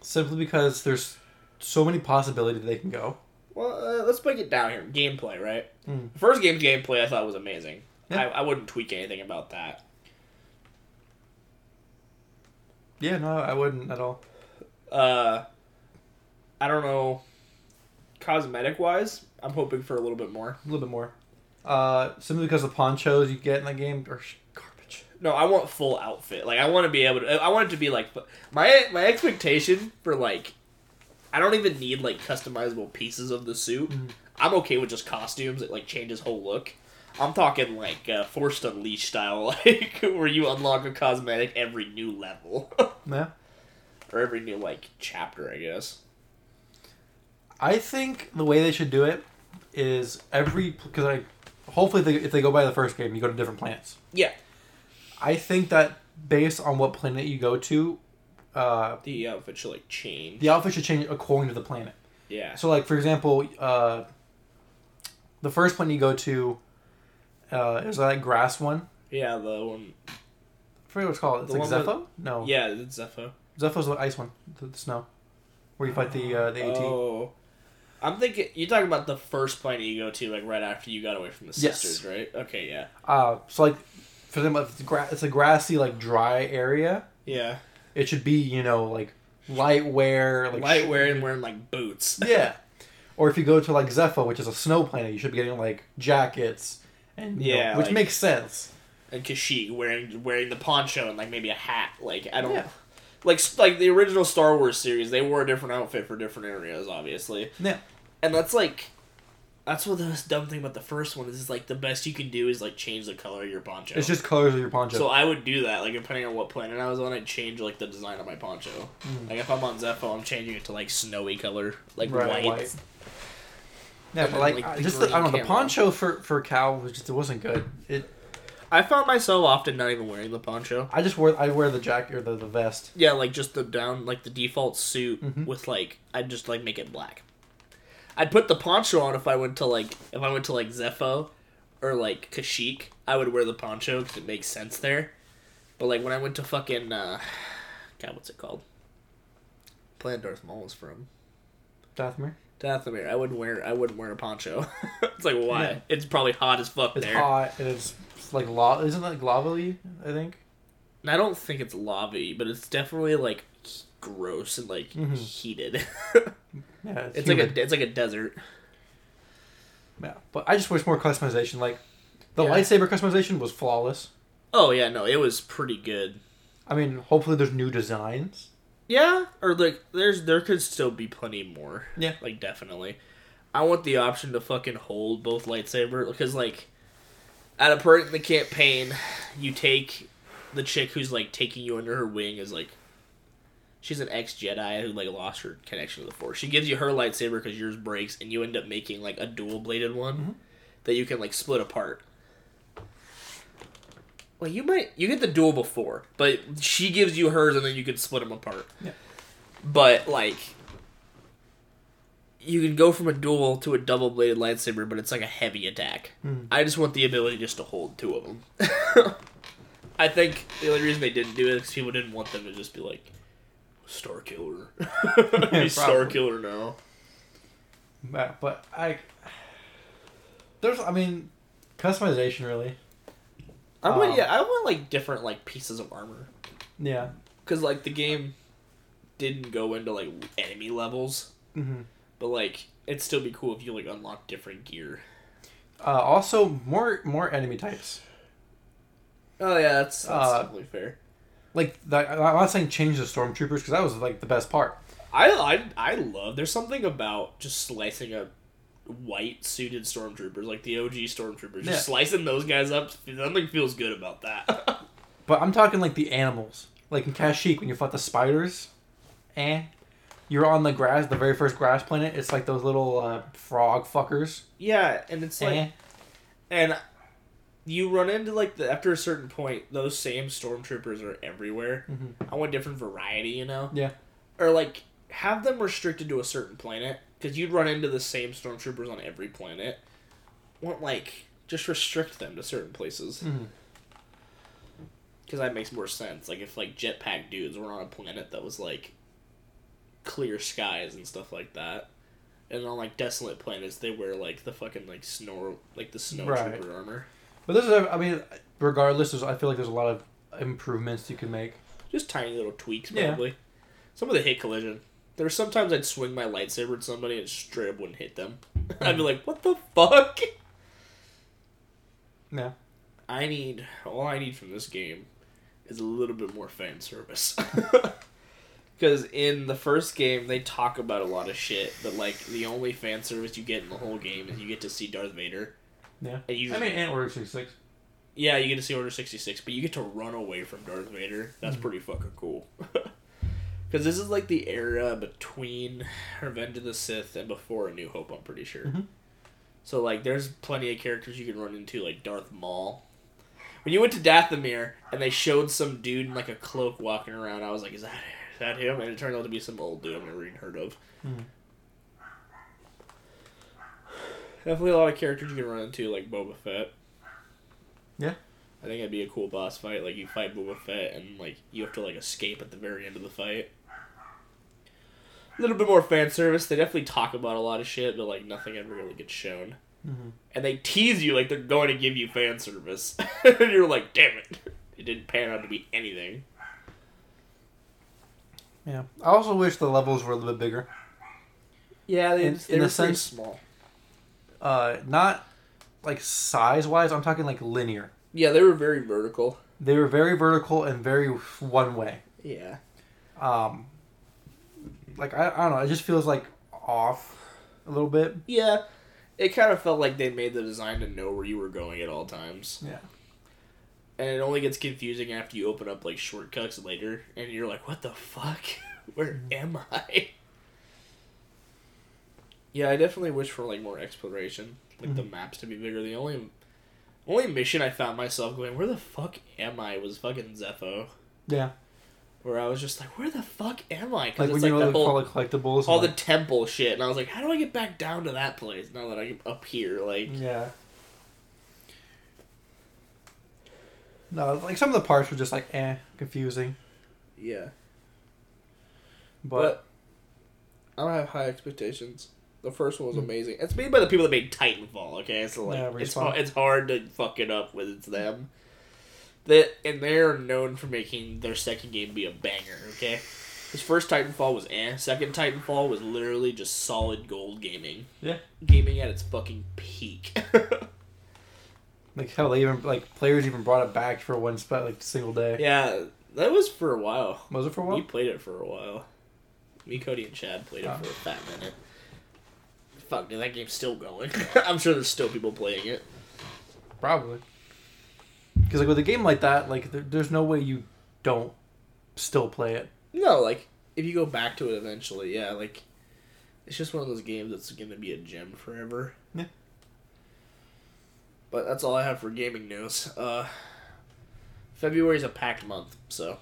[SPEAKER 1] Simply because there's so many possibilities they can go.
[SPEAKER 2] Well, uh, let's break it down here. Gameplay, right?
[SPEAKER 1] Mm.
[SPEAKER 2] First game's gameplay I thought was amazing.
[SPEAKER 1] Yeah.
[SPEAKER 2] I, I wouldn't tweak anything about that.
[SPEAKER 1] Yeah, no, I wouldn't at all.
[SPEAKER 2] Uh, I don't know. Cosmetic wise, I'm hoping for a little bit more.
[SPEAKER 1] A little bit more. Uh, simply because the ponchos you get in the game are garbage.
[SPEAKER 2] No, I want full outfit. Like I want to be able to. I want it to be like my my expectation for like. I don't even need like customizable pieces of the suit.
[SPEAKER 1] Mhm.
[SPEAKER 2] I'm okay with just costumes that like changes whole look. I'm talking like uh, Force Unleashed style, like where you unlock a cosmetic every new level
[SPEAKER 1] Yeah.
[SPEAKER 2] or every new like chapter, I guess.
[SPEAKER 1] I think the way they should do it is every because I hopefully they, if they go by the first game, you go to different planets.
[SPEAKER 2] Yeah.
[SPEAKER 1] I think that based on what planet you go to, uh,
[SPEAKER 2] The outfit should like change.
[SPEAKER 1] the outfit should change according to the planet.
[SPEAKER 2] Yeah.
[SPEAKER 1] So, like for example, uh, the first planet you go to uh, is that grass one.
[SPEAKER 2] Yeah, the one.
[SPEAKER 1] I forget what it's called. It's
[SPEAKER 2] The
[SPEAKER 1] like
[SPEAKER 2] one with-
[SPEAKER 1] Zeffo. No,
[SPEAKER 2] Yeah, it's Zeffo.
[SPEAKER 1] Zeffo's the ice one, the, the snow, where you fight the uh, the AT.
[SPEAKER 2] Oh. I'm thinking you're talking about the first planet you go to, like right after you got away from the
[SPEAKER 1] Yes.
[SPEAKER 2] sisters, right? Okay, yeah,
[SPEAKER 1] Uh, so like for them, if it's, gra- it's a grassy like dry area.
[SPEAKER 2] yeah.
[SPEAKER 1] It should be you know like light wear, like
[SPEAKER 2] Light
[SPEAKER 1] wear,
[SPEAKER 2] and wearing like boots.
[SPEAKER 1] Yeah. Or if you go to like Zeffo, which is a snow planet, you should be getting like jackets and you know,
[SPEAKER 2] Yeah,
[SPEAKER 1] which
[SPEAKER 2] like-
[SPEAKER 1] makes sense.
[SPEAKER 2] and Kashyyyk wearing wearing the poncho and like maybe a hat. Like I don't
[SPEAKER 1] Yeah.
[SPEAKER 2] like like the original Star Wars series. They wore a different outfit for different areas, obviously.
[SPEAKER 1] Yeah.
[SPEAKER 2] And that's like that's what the most dumb thing about the first one is. Is like the best you can do is like change the color of your poncho.
[SPEAKER 1] It's just colors of your poncho.
[SPEAKER 2] so I would do that. Like depending on what planet I was on, I'd change like the design of my poncho.
[SPEAKER 1] Mm.
[SPEAKER 2] Like if I'm on Zeffo, I'm changing it to like snowy color, like
[SPEAKER 1] Right,
[SPEAKER 2] white.
[SPEAKER 1] white. Yeah, but like,
[SPEAKER 2] like,
[SPEAKER 1] I just the, I don't know the poncho for for Cal was just it wasn't good. It
[SPEAKER 2] I found myself often not even wearing the poncho.
[SPEAKER 1] I just wear I wear the jacket or the, the vest.
[SPEAKER 2] Yeah, like just the down, like the default suit
[SPEAKER 1] Mhm.
[SPEAKER 2] with like, I'd just like make it black. I'd put the poncho on if I went to like, if I went to like Zeffo or like Kashyyyk, I would wear the poncho because it makes sense there. But like when I went to fucking, uh, God, what's it called? Planet Darth Maul is from
[SPEAKER 1] Dathomir.
[SPEAKER 2] Dathomir. I wouldn't wear, I wouldn't wear a poncho. it's like why?
[SPEAKER 1] Yeah.
[SPEAKER 2] It's probably hot as fuck there.
[SPEAKER 1] It's
[SPEAKER 2] there.
[SPEAKER 1] hot and it's like lava. Isn't it like lava I think.
[SPEAKER 2] And I don't think it's lava but it's definitely like gross and like
[SPEAKER 1] Mhm.
[SPEAKER 2] heated.
[SPEAKER 1] Yeah, it's,
[SPEAKER 2] it's like a, it's like a desert.
[SPEAKER 1] yeah. But I just wish more customization. Like the
[SPEAKER 2] Yeah.
[SPEAKER 1] lightsaber customization was flawless.
[SPEAKER 2] Oh yeah, no, it was pretty good.
[SPEAKER 1] I mean, hopefully there's new designs.
[SPEAKER 2] Yeah, or like there's there could still be plenty more.
[SPEAKER 1] Yeah.
[SPEAKER 2] like definitely. I want the option to fucking hold both lightsaber because like at a point in the campaign, you take the chick who's like taking you under her wing is like she's an ex Jedi who like lost her connection to the Force. She gives you her lightsaber because yours breaks, and you end up making like a dual bladed one
[SPEAKER 1] Mhm.
[SPEAKER 2] that you can like split apart. Well, you might you get the dual before, but she gives you hers, and then you can split them apart.
[SPEAKER 1] Yeah.
[SPEAKER 2] But like, you can go from a dual to a double bladed lightsaber, but it's like a heavy attack.
[SPEAKER 1] Hmm.
[SPEAKER 2] I just want the ability just to hold two of them. I think the only reason they didn't do it is people didn't want them to just be like, Star Killer. He's Star. Killer now.
[SPEAKER 1] But I there's I mean customization really.
[SPEAKER 2] I want
[SPEAKER 1] Um,
[SPEAKER 2] yeah, I want like different like pieces of armor
[SPEAKER 1] Yeah.
[SPEAKER 2] because like the game didn't go into like enemy levels,
[SPEAKER 1] hmm
[SPEAKER 2] but like it'd still be cool if you like unlock different gear.
[SPEAKER 1] Uh, also more more enemy types.
[SPEAKER 2] Oh yeah, that's, that's
[SPEAKER 1] Uh,
[SPEAKER 2] definitely fair.
[SPEAKER 1] Like that, I'm not saying change the stormtroopers because that was like the best part.
[SPEAKER 2] I, I I love. There's something about just slicing a white suited stormtroopers like the OG stormtroopers. Just slicing those guys up. Something feels good about that.
[SPEAKER 1] But I'm talking like the animals, like in Kashyyyk when you fought the spiders, and you're on the grass, the very first grass planet. It's like those little uh, frog fuckers.
[SPEAKER 2] yeah, and it's like
[SPEAKER 1] Eh.
[SPEAKER 2] and you run into like the after a certain point, those same stormtroopers are everywhere.
[SPEAKER 1] Mhm.
[SPEAKER 2] I want different variety, you know.
[SPEAKER 1] Yeah.
[SPEAKER 2] Or like have them restricted to a certain planet because you'd run into the same stormtroopers on every planet. Want like just restrict them to certain places.
[SPEAKER 1] Mhm.
[SPEAKER 2] because that makes more sense. Like if like jetpack dudes were on a planet that was like clear skies and stuff like that, and on like desolate planets they wear like the fucking like snow like the snowtrooper
[SPEAKER 1] Right.
[SPEAKER 2] armor.
[SPEAKER 1] But this is, I mean, regardless, there's, I feel like there's a lot of improvements you can make.
[SPEAKER 2] Just tiny little tweaks,
[SPEAKER 1] Yeah.
[SPEAKER 2] probably. Some of the hit collision. There were sometimes I'd swing my lightsaber at somebody and straight up wouldn't hit them. I'd be like, "What the fuck?"
[SPEAKER 1] Yeah.
[SPEAKER 2] I need all I need from this game is a little bit more fan service. Because in the first game they talk about a lot of shit, but like the only fan service you get in the whole game is you get to see Darth Vader.
[SPEAKER 1] Yeah.
[SPEAKER 2] And you
[SPEAKER 1] I mean, and Order 66.
[SPEAKER 2] yeah, you get to see Order sixty six, but you get to run away from Darth Vader. That's
[SPEAKER 1] Mhm.
[SPEAKER 2] pretty fucking cool. Because this is like the era between Revenge of the Sith and before A New Hope. I'm pretty sure.
[SPEAKER 1] Mhm.
[SPEAKER 2] So like, there's plenty of characters you can run into, like Darth Maul. When you went to Dathomir and they showed some dude in like a cloak walking around, I was like, "Is that is that him?" And it turned out to be some old dude I've never even heard of.
[SPEAKER 1] Hmm.
[SPEAKER 2] Definitely a lot of characters you can run into, like Boba Fett.
[SPEAKER 1] Yeah.
[SPEAKER 2] I think it'd be a cool boss fight. Like you fight Boba Fett and like you have to like escape at the very end of the fight. A little bit more fan service. They definitely talk about a lot of shit, but like nothing ever really gets shown.
[SPEAKER 1] Mm-hmm.
[SPEAKER 2] And they tease you like they're going to give you fan service, and you're like, damn it, it didn't pan out to be anything.
[SPEAKER 1] Yeah. I also wish the levels were a little bit bigger.
[SPEAKER 2] Yeah, they,
[SPEAKER 1] In-
[SPEAKER 2] they
[SPEAKER 1] in
[SPEAKER 2] were
[SPEAKER 1] a
[SPEAKER 2] pretty
[SPEAKER 1] sense-
[SPEAKER 2] small.
[SPEAKER 1] Uh, not like size wise. I'm talking like linear.
[SPEAKER 2] Yeah, they were very vertical.
[SPEAKER 1] They were very vertical and very one way.
[SPEAKER 2] Yeah.
[SPEAKER 1] Um, like I, I don't know. It just feels like off a little bit.
[SPEAKER 2] Yeah, it kind of felt like they made the design to know where you were going at all times.
[SPEAKER 1] Yeah.
[SPEAKER 2] And it only gets confusing after you open up like shortcuts later, and you're like, "What the fuck? Where mm-hmm. am I?" Yeah, I definitely wish for like more exploration, like the mm-hmm. maps to be bigger. The only only mission I found myself going, "Where the fuck am I?" was fucking Zeffo,
[SPEAKER 1] Yeah.
[SPEAKER 2] Where I was just like, "Where the fuck am I?"
[SPEAKER 1] Like
[SPEAKER 2] Because
[SPEAKER 1] when
[SPEAKER 2] it's
[SPEAKER 1] you
[SPEAKER 2] like the whole
[SPEAKER 1] for collectibles.
[SPEAKER 2] all the
[SPEAKER 1] like-
[SPEAKER 2] temple shit, and I was like, "How do I get back down to that place now that I'm up here?" Like,
[SPEAKER 1] Yeah. No, like some of the parts were just like eh, confusing.
[SPEAKER 2] yeah.
[SPEAKER 1] But,
[SPEAKER 2] But I don't have high expectations. The first one was
[SPEAKER 1] Hmm.
[SPEAKER 2] amazing. It's made by the people that made Titanfall. Okay, so like
[SPEAKER 1] Yeah,
[SPEAKER 2] it's it's hard to fuck it up when it's them. That and they're known for making their second game be a banger. Okay, his first Titanfall was eh. Second Titanfall was literally just solid gold gaming.
[SPEAKER 1] Yeah.
[SPEAKER 2] gaming at its fucking peak.
[SPEAKER 1] like hell, they even like players even brought it back for one spot like single day.
[SPEAKER 2] yeah, that was for a while.
[SPEAKER 1] Was it for a while?
[SPEAKER 2] We played it for a while. Me, Cody, and Chad played it
[SPEAKER 1] Oh.
[SPEAKER 2] for a fat minute. Fuck, dude, that game's still going. I'm sure there's still people playing it.
[SPEAKER 1] Probably. Because like with a game like that, like there, there's no way you don't still play it.
[SPEAKER 2] No, like if you go back to it eventually, yeah, like it's just one of those games that's gonna be a gem forever.
[SPEAKER 1] Yeah.
[SPEAKER 2] But that's all I have for gaming news. Uh, February's a packed month, so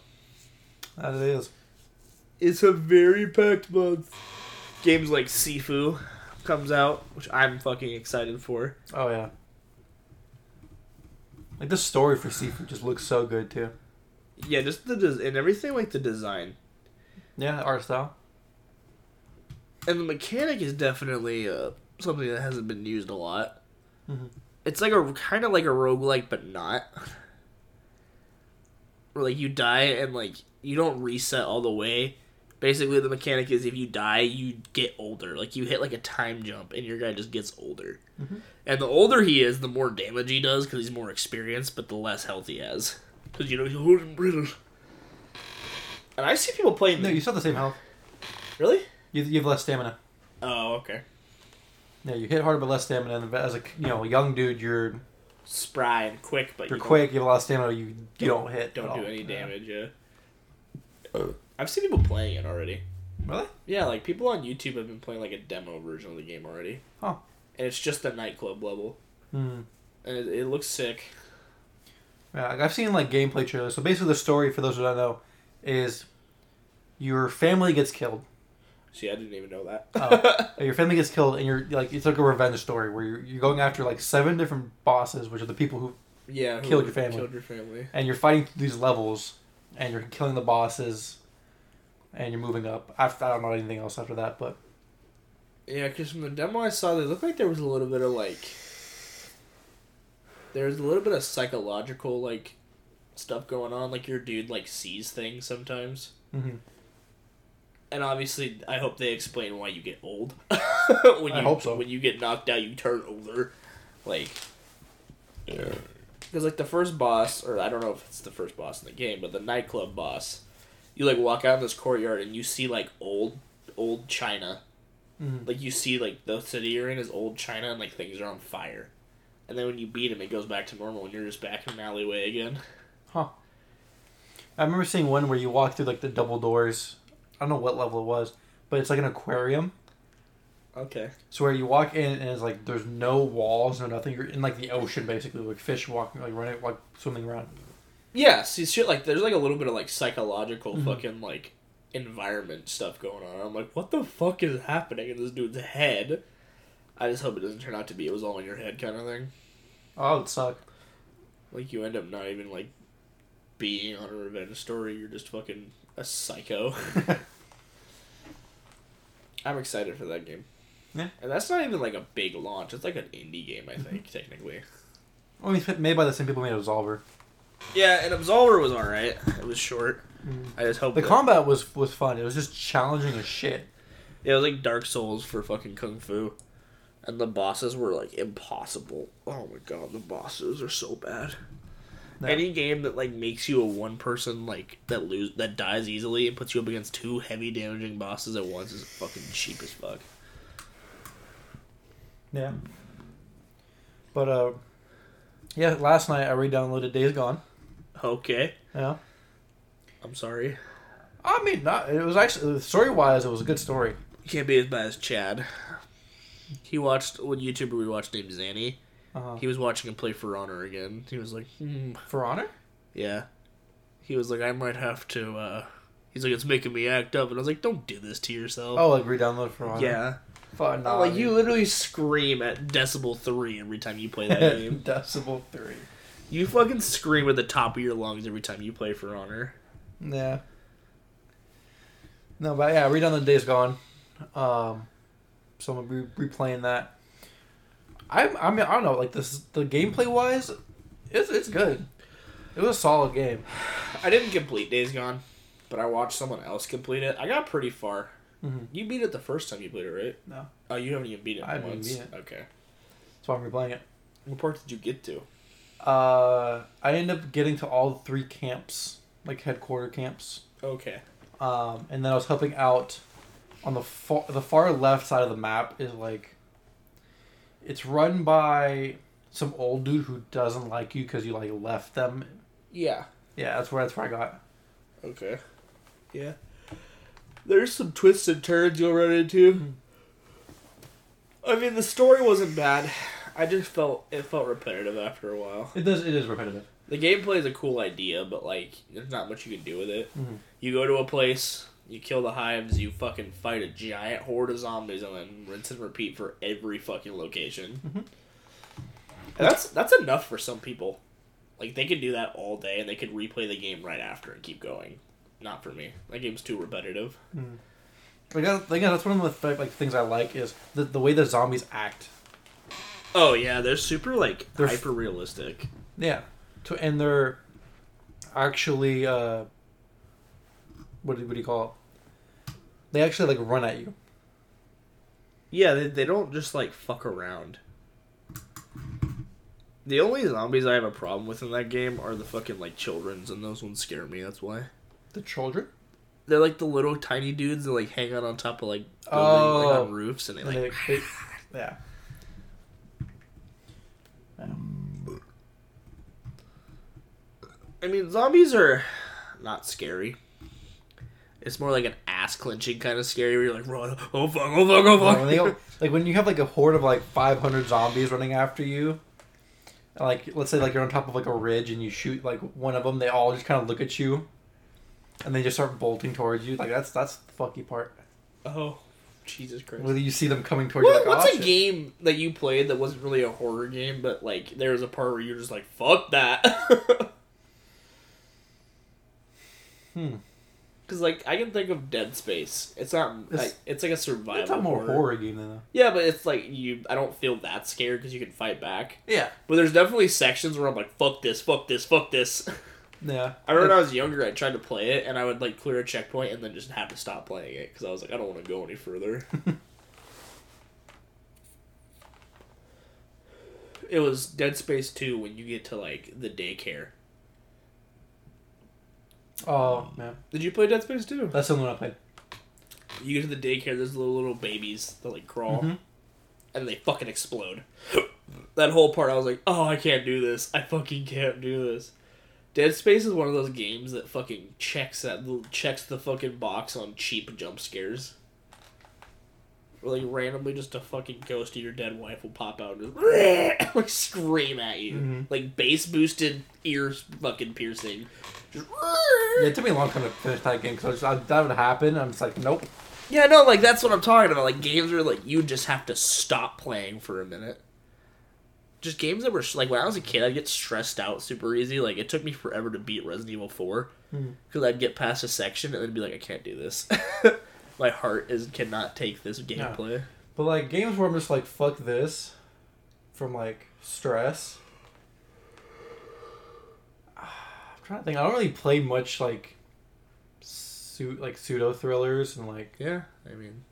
[SPEAKER 1] That it is.
[SPEAKER 2] it's a very packed month. Games like Sifu comes out, which I'm fucking excited for.
[SPEAKER 1] Oh yeah. Like the story for Sifu just looks so good too.
[SPEAKER 2] Yeah, just the des- and everything like the design
[SPEAKER 1] Yeah, art style.
[SPEAKER 2] and the mechanic is definitely uh, something that hasn't been used a lot.
[SPEAKER 1] Mhm.
[SPEAKER 2] It's like a kind of like a roguelike, but not. Where like you die and like you don't reset all the way. Basically, the mechanic is if you die, you get older. Like you hit like a time jump, and your guy just gets older.
[SPEAKER 1] Mhm.
[SPEAKER 2] And the older he is, the more damage he does because he's more experienced, but the less health he has. Because you know he's holding brittle. And I see people playing.
[SPEAKER 1] No,
[SPEAKER 2] the-
[SPEAKER 1] you still have the same health.
[SPEAKER 2] really?
[SPEAKER 1] You, you have less stamina.
[SPEAKER 2] Oh, okay.
[SPEAKER 1] Yeah, you hit harder but less stamina. And as a you know young dude, you're
[SPEAKER 2] Spry and quick, but
[SPEAKER 1] you're
[SPEAKER 2] you
[SPEAKER 1] quick. You have a lot of stamina. You you don't hit.
[SPEAKER 2] don't
[SPEAKER 1] at
[SPEAKER 2] do
[SPEAKER 1] all.
[SPEAKER 2] any
[SPEAKER 1] Yeah.
[SPEAKER 2] damage. Yeah. I've seen people playing it already.
[SPEAKER 1] Really?
[SPEAKER 2] Yeah, like people on YouTube have been playing like a demo version of the game already.
[SPEAKER 1] Huh.
[SPEAKER 2] And it's just the nightclub level,
[SPEAKER 1] Hmm.
[SPEAKER 2] and it, it looks sick.
[SPEAKER 1] Yeah, like, I've seen like gameplay trailers. So basically, the story for those who don't know is your family gets killed.
[SPEAKER 2] See, I didn't even know that.
[SPEAKER 1] Oh. Your family gets killed, and you're like it's like a revenge story where you're, you're going after like seven different bosses, which are the people who
[SPEAKER 2] yeah,
[SPEAKER 1] Killed your family.
[SPEAKER 2] Killed your family.
[SPEAKER 1] and you're fighting through these levels, and you're killing the bosses, and you're moving up. After I don't know anything else after that, but
[SPEAKER 2] Yeah, because from the demo I saw, they looked like there was a little bit of like. There's a little bit of psychological like stuff going on. Like your dude like sees things sometimes.
[SPEAKER 1] mhm.
[SPEAKER 2] And obviously, I hope they explain why you get old. when
[SPEAKER 1] I
[SPEAKER 2] you,
[SPEAKER 1] hope so.
[SPEAKER 2] When you get knocked out, you turn older. Like, because like the first boss, or I don't know if it's the first boss in the game, but the nightclub boss, you like walk out in this courtyard and you see like old, old China.
[SPEAKER 1] Mhm.
[SPEAKER 2] Like you see like the city you're in is old China and like things are on fire. And then when you beat him, it goes back to normal, and you're just back in an alleyway again. Huh.
[SPEAKER 1] I remember seeing one where you walk through like the double doors. I don't know what level it was, but it's like an aquarium,
[SPEAKER 2] Okay.
[SPEAKER 1] So where you walk in and it's like there's no walls, no nothing. You're in like the ocean basically, like fish walking, like running, like swimming around.
[SPEAKER 2] Yeah, see shit like there's like a little bit of like psychological
[SPEAKER 1] Mhm.
[SPEAKER 2] fucking like environment stuff going on. I'm like, what the fuck is happening in this dude's head? I just hope it doesn't turn out to be it was all in your head kind of thing.
[SPEAKER 1] Oh, it would suck.
[SPEAKER 2] Like you end up not even like being on a revenge story. You're just fucking a psycho. I'm excited for that game.
[SPEAKER 1] Yeah.
[SPEAKER 2] And that's not even like a big launch. It's like an indie game, I think,
[SPEAKER 1] Mm-hmm.
[SPEAKER 2] technically.
[SPEAKER 1] It's made by the same people made Absolver.
[SPEAKER 2] Yeah, and Absolver was alright. It was short. I just hope
[SPEAKER 1] The
[SPEAKER 2] that-
[SPEAKER 1] combat was was fun. It was just challenging as shit.
[SPEAKER 2] Yeah, it was like Dark Souls for fucking Kung Fu. And the bosses were like impossible. Oh my god, the bosses are so bad.
[SPEAKER 1] Yeah.
[SPEAKER 2] Any game that like makes you a one person like that lose that dies easily and puts you up against two heavy damaging bosses at once is fucking cheap as fuck.
[SPEAKER 1] Yeah. But uh, yeah. Last night I re-downloaded Days Gone.
[SPEAKER 2] Okay.
[SPEAKER 1] Yeah.
[SPEAKER 2] I'm sorry.
[SPEAKER 1] I mean, not. It was actually story wise, it was a good story.
[SPEAKER 2] You can't be as bad as Chad. He watched one YouTuber we watched named Zanny.
[SPEAKER 1] Uh-huh.
[SPEAKER 2] He was watching him play For Honor again. He was like, hmm,
[SPEAKER 1] For Honor.
[SPEAKER 2] Yeah. He was like, I might have to, uh... He's like, it's making me act up. And I was like, don't do this to yourself.
[SPEAKER 1] Oh, like re-download For Honor.
[SPEAKER 2] yeah.
[SPEAKER 1] Fun. Nah,
[SPEAKER 2] like, you literally scream at decibel 3 every time you play that game.
[SPEAKER 1] Decibel three.
[SPEAKER 2] You fucking scream at the top of your lungs every time you play For Honor.
[SPEAKER 1] Yeah. No, but yeah, read on the Days Gone. Um, so I'm gonna be replaying that. I I mean I don't know like this the gameplay wise, it's it's good. It was a solid game.
[SPEAKER 2] I didn't complete Days Gone, but I watched someone else complete it. I got pretty far.
[SPEAKER 1] Mhm.
[SPEAKER 2] You beat it the first time you played it, right?
[SPEAKER 1] No.
[SPEAKER 2] Oh, you haven't even beat it
[SPEAKER 1] I haven't
[SPEAKER 2] once.
[SPEAKER 1] beat it.
[SPEAKER 2] Okay.
[SPEAKER 1] So I'm replaying it.
[SPEAKER 2] What part did you get to?
[SPEAKER 1] Uh, I ended up getting to all three camps, like headquarter camps.
[SPEAKER 2] Okay.
[SPEAKER 1] Um, and then I was helping out on the far the far left side of the map is like it's run by some old dude who doesn't like you because you like left them.
[SPEAKER 2] Yeah.
[SPEAKER 1] Yeah, that's where that's where I got.
[SPEAKER 2] Okay. Yeah. There's some twists and turns you'll run into. I mean, the story wasn't bad. I just felt it felt repetitive after a while.
[SPEAKER 1] It does. It is repetitive.
[SPEAKER 2] The gameplay is a cool idea, but like, there's not much you can do with it.
[SPEAKER 1] Mhm.
[SPEAKER 2] You go to a place, you kill the hives, you fucking fight a giant horde of zombies, and then rinse and repeat for every fucking location.
[SPEAKER 1] Mhm.
[SPEAKER 2] That's that's enough for some people. Like they could do that all day, and they could replay the game right after and keep going. Not for me. That game's too repetitive.
[SPEAKER 1] Like, that, like that's one of the like things I like is the the way the zombies act.
[SPEAKER 2] Oh yeah, they're super like
[SPEAKER 1] They're
[SPEAKER 2] hyper realistic.
[SPEAKER 1] Yeah, to and they're actually uh, what do, what do you call it? They actually like run at you.
[SPEAKER 2] Yeah, they, they don't just like fuck around. The only zombies I have a problem with in that game are the fucking like childrens, and those ones scare me. That's why
[SPEAKER 1] The children.
[SPEAKER 2] they're like the little tiny dudes that like hang out on top of like building,
[SPEAKER 1] Oh.
[SPEAKER 2] like on roofs, and they like.
[SPEAKER 1] they- they- yeah.
[SPEAKER 2] I mean, zombies are not scary. It's more like an ass clenching kind of scary where you're like, run, oh fuck, oh fuck, oh fuck.
[SPEAKER 1] when they go- like when you have like a horde of like 500 zombies running after you, and, like let's say like you're on top of like a ridge and you shoot like one of them, they all just kind of look at you, and they just start bolting towards you. Like that's that's the fucky part.
[SPEAKER 2] oh, Jesus Christ.
[SPEAKER 1] Whether you see them coming towards
[SPEAKER 2] What,
[SPEAKER 1] you, like,
[SPEAKER 2] what's
[SPEAKER 1] oh,
[SPEAKER 2] a
[SPEAKER 1] shit.
[SPEAKER 2] game that you played that wasn't really a horror game, but like there was a part where you're just like, fuck that?
[SPEAKER 1] Hmm.
[SPEAKER 2] Because like I can think of Dead Space. It's not.
[SPEAKER 1] It's-
[SPEAKER 2] like, it's like a survival.
[SPEAKER 1] It's a more
[SPEAKER 2] horror.
[SPEAKER 1] horror game than that.
[SPEAKER 2] Yeah, but it's like you. I don't feel that scared because you can fight back.
[SPEAKER 1] Yeah.
[SPEAKER 2] But there's definitely sections where I'm like, fuck this, fuck this, fuck this.
[SPEAKER 1] Yeah.
[SPEAKER 2] I remember when I was younger, I tried to play it, and I would like clear a checkpoint and then just have to stop playing it because I was like, I don't want to go any further. it was Dead Space Two when you get to like the daycare.
[SPEAKER 1] Oh man,
[SPEAKER 2] Did you play Dead Space too?
[SPEAKER 1] that's the one I played.
[SPEAKER 2] You get to the daycare. There's little little babies that like crawl,
[SPEAKER 1] Mhm.
[SPEAKER 2] and they fucking explode. that whole part, I was like, oh, I can't do this. I fucking can't do this. Dead Space is one of those games that fucking checks that checks the fucking box on cheap jump scares. Like randomly just a fucking ghost of your dead wife will pop out and just like scream at you.
[SPEAKER 1] Mhm.
[SPEAKER 2] Like bass boosted ears fucking piercing. Just,
[SPEAKER 1] Yeah, it took me a long time to finish that game because that would happen. I'm just like, nope.
[SPEAKER 2] Yeah, no, like that's what I'm talking about. Like games where like you just have to stop playing for a minute. Just games that were like when I was a kid, I'd get stressed out super easy. Like it took me forever to beat Resident Evil Four
[SPEAKER 1] Hmm.
[SPEAKER 2] because I'd get past a section and then be like, I can't do this. My heart is cannot take this gameplay.
[SPEAKER 1] But like games where I'm just like, fuck this, from like stress. I'm trying to think. I don't really play much like, su- like pseudo thrillers and like.
[SPEAKER 2] Yeah, I mean,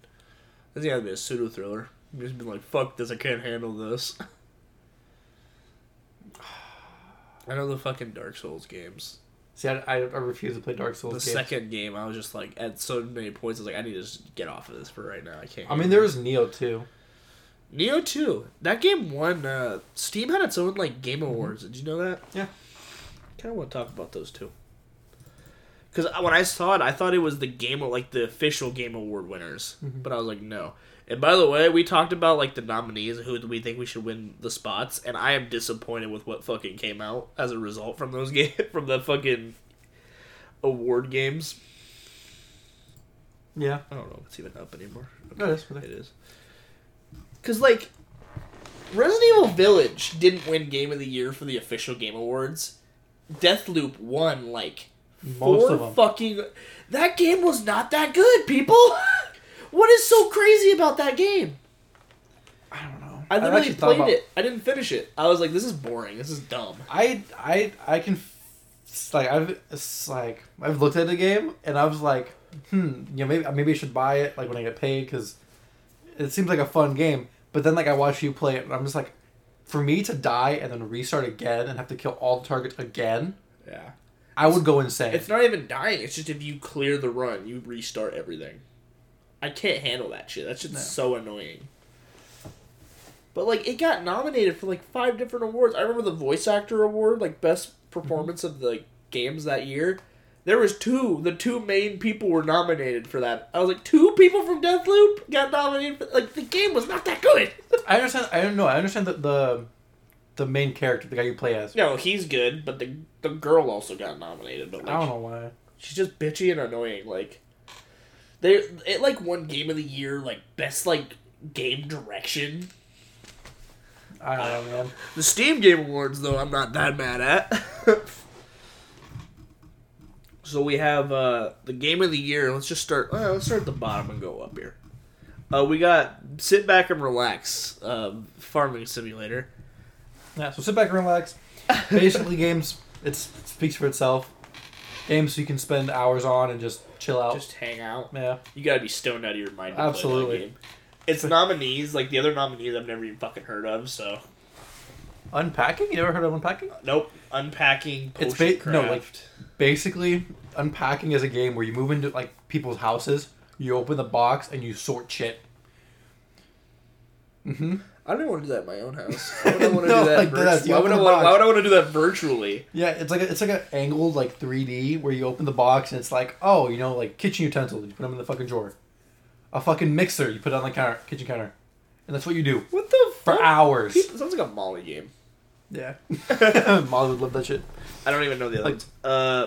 [SPEAKER 2] this gotta be a pseudo thriller. You've just been like, fuck this, I can't handle this. I know the fucking Dark Souls games.
[SPEAKER 1] See, I, I, I refuse to play Dark Souls
[SPEAKER 2] the
[SPEAKER 1] games.
[SPEAKER 2] second game, I was just like, at so many points, I was like, I need to just get off of this for right now. I can't.
[SPEAKER 1] I mean, there was Nioh too.
[SPEAKER 2] Nioh two. That game won. Uh, Steam had its own like game awards. Did you know that?
[SPEAKER 1] Yeah.
[SPEAKER 2] Kind of want to talk about those two. Because when I saw it, I thought it was the game like the official game award winners,
[SPEAKER 1] Mhm.
[SPEAKER 2] but I was like, no. And by the way, we talked about like the nominees, who we think we should win the spots, and I am disappointed with what fucking came out as a result from those game from the fucking award games.
[SPEAKER 1] Yeah,
[SPEAKER 2] I don't know if it's even up anymore.
[SPEAKER 1] that is.
[SPEAKER 2] It is. Because, like, Resident Evil Village didn't win Game of the Year for the official Game Awards. Deathloop won, like,
[SPEAKER 1] Most
[SPEAKER 2] four fucking. That game was not that good, people! what is so crazy about that game?
[SPEAKER 1] I don't know.
[SPEAKER 2] I literally played
[SPEAKER 1] about-
[SPEAKER 2] it. I didn't finish it. I was like, this is boring. This is dumb.
[SPEAKER 1] I I I can f- like I've it's like I've looked at the game and I was like, hmm, you know maybe maybe I should buy it like when I get paid because it seems like a fun game. But then like I watch you play it and I'm just like, for me to die and then restart again and have to kill all the targets again,
[SPEAKER 2] Yeah.
[SPEAKER 1] I would go insane.
[SPEAKER 2] It's not even dying. It's just if you clear the run, you restart everything. I can't handle that shit. That shit's
[SPEAKER 1] No.
[SPEAKER 2] so annoying. But like, it got nominated for like five different awards. I remember the voice actor award, like best performance of the games that year. There was two. The two main people were nominated for that. I was like, two people from Deathloop got nominated. For, like the game was not that good.
[SPEAKER 1] I understand. I don't know. I understand that the the main character, the guy you play as.
[SPEAKER 2] no, he's good, but the the girl also got nominated. But like,
[SPEAKER 1] I don't know why.
[SPEAKER 2] She's just bitchy and annoying. Like they it like won game of the year, like best like game direction.
[SPEAKER 1] I don't know, man.
[SPEAKER 2] The Steam Game Awards though, I'm not that mad at. so we have uh the game of the year. Let's just start. Uh, let's start at the bottom and go up here. Uh, we got sit back and relax. Uh, farming simulator.
[SPEAKER 1] Yeah. So sit back and relax. Basically, games. It's, it speaks for itself. Games you can spend hours on and just chill out.
[SPEAKER 2] Just hang out.
[SPEAKER 1] yeah.
[SPEAKER 2] You gotta be stoned out of your mind.
[SPEAKER 1] Absolutely.
[SPEAKER 2] It's nominees, like the other nominees I've never even fucking heard of, so
[SPEAKER 1] Unpacking? You ever heard of unpacking?
[SPEAKER 2] Nope. Unpacking
[SPEAKER 1] It's ba- no, like- Basically, unpacking is a game where you move into like people's houses, you open the box, and you sort shit. Mm-hmm.
[SPEAKER 2] I don't even want to do that in my own house. Why would I want to
[SPEAKER 1] No,
[SPEAKER 2] do that?
[SPEAKER 1] like
[SPEAKER 2] virtu- why, would I want, why would I want to do that virtually?
[SPEAKER 1] Yeah, it's like a, it's like an angled like 3D where you open the box and it's like oh you know like kitchen utensils you put them in the fucking drawer, a fucking mixer you put it on the counter kitchen counter, and that's what you do
[SPEAKER 2] What the
[SPEAKER 1] for
[SPEAKER 2] fuck?
[SPEAKER 1] hours.
[SPEAKER 2] It sounds like a Molly game.
[SPEAKER 1] Yeah, Molly would love that shit.
[SPEAKER 2] I don't even know the other
[SPEAKER 1] Like-
[SPEAKER 2] ones. Uh,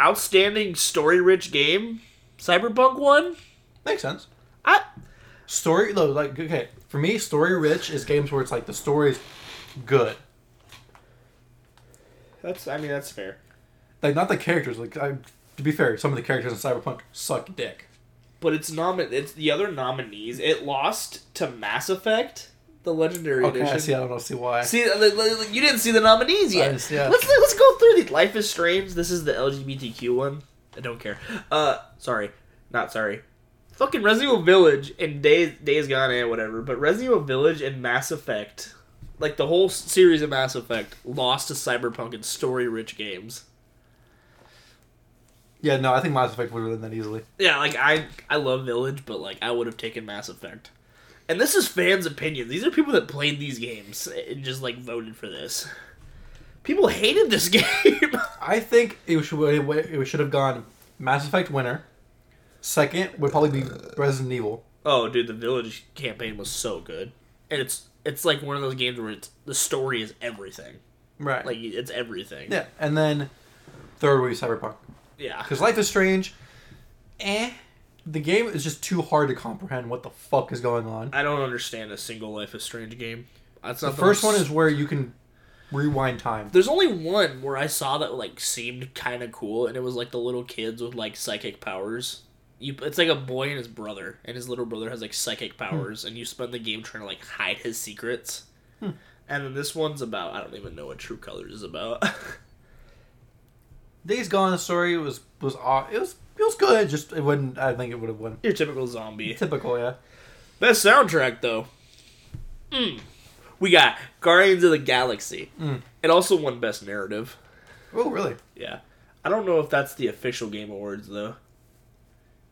[SPEAKER 2] outstanding story-rich game, Cyberpunk one.
[SPEAKER 1] Makes sense.
[SPEAKER 2] I
[SPEAKER 1] Story though, like okay, for me, story rich is games where it's like the story's good,
[SPEAKER 2] that's. I mean, that's fair.
[SPEAKER 1] like not the characters. Like I, to be fair, some of the characters in Cyberpunk suck dick.
[SPEAKER 2] But it's nom. It's the other nominees. It lost to Mass Effect, the Legendary
[SPEAKER 1] Okay, I
[SPEAKER 2] Edition.
[SPEAKER 1] see. I don't know. See why?
[SPEAKER 2] See, you didn't see the nominees yet.
[SPEAKER 1] Just- yeah.
[SPEAKER 2] Let's let's go through these. Life is Strange. This is the LGBTQ one. I don't care. Uh, sorry, not sorry. Fucking Resident Evil Village and Days Days Gone and whatever. But Resident Evil Village and Mass Effect, like the whole series of Mass Effect, lost to Cyberpunk and story-rich games.
[SPEAKER 1] Yeah, no, I think Mass Effect would have win that easily.
[SPEAKER 2] Yeah, like I I love Village, but like I would have taken Mass Effect. And this is fans' opinion. These are people that played these games and just like voted for this. People hated this game.
[SPEAKER 1] I think it should it should have gone Mass Effect winner. Second would probably be Resident Evil.
[SPEAKER 2] Oh, dude, the Village campaign was so good, and it's it's like one of those games where it's the story is everything.
[SPEAKER 1] Right.
[SPEAKER 2] Like it's everything.
[SPEAKER 1] yeah, and then third would be Cyberpunk.
[SPEAKER 2] Yeah.
[SPEAKER 1] Because Life is Strange, eh. The game is just too hard to comprehend what the fuck is going on.
[SPEAKER 2] I don't understand a single Life is Strange game. That's
[SPEAKER 1] The
[SPEAKER 2] not
[SPEAKER 1] first
[SPEAKER 2] most-
[SPEAKER 1] one is where you can rewind time.
[SPEAKER 2] There's only one where I saw that like seemed kind of cool, and it was like the little kids with like psychic powers. You, it's like a boy and his brother, and his little brother has like psychic powers, and you spend the game trying to like hide his secrets.
[SPEAKER 1] Hmm.
[SPEAKER 2] And then this one's about I don't even know what True Colors is about.
[SPEAKER 1] Days Gone story was was aw- it was it was good. Just it wouldn't. I think it would have won.
[SPEAKER 2] Your typical zombie.
[SPEAKER 1] Typical, yeah.
[SPEAKER 2] Best soundtrack though. Mm. We got Guardians of the Galaxy.
[SPEAKER 1] Mm.
[SPEAKER 2] It also won Best Narrative.
[SPEAKER 1] Oh, really?
[SPEAKER 2] Yeah. I don't know if that's the official Game Awards though.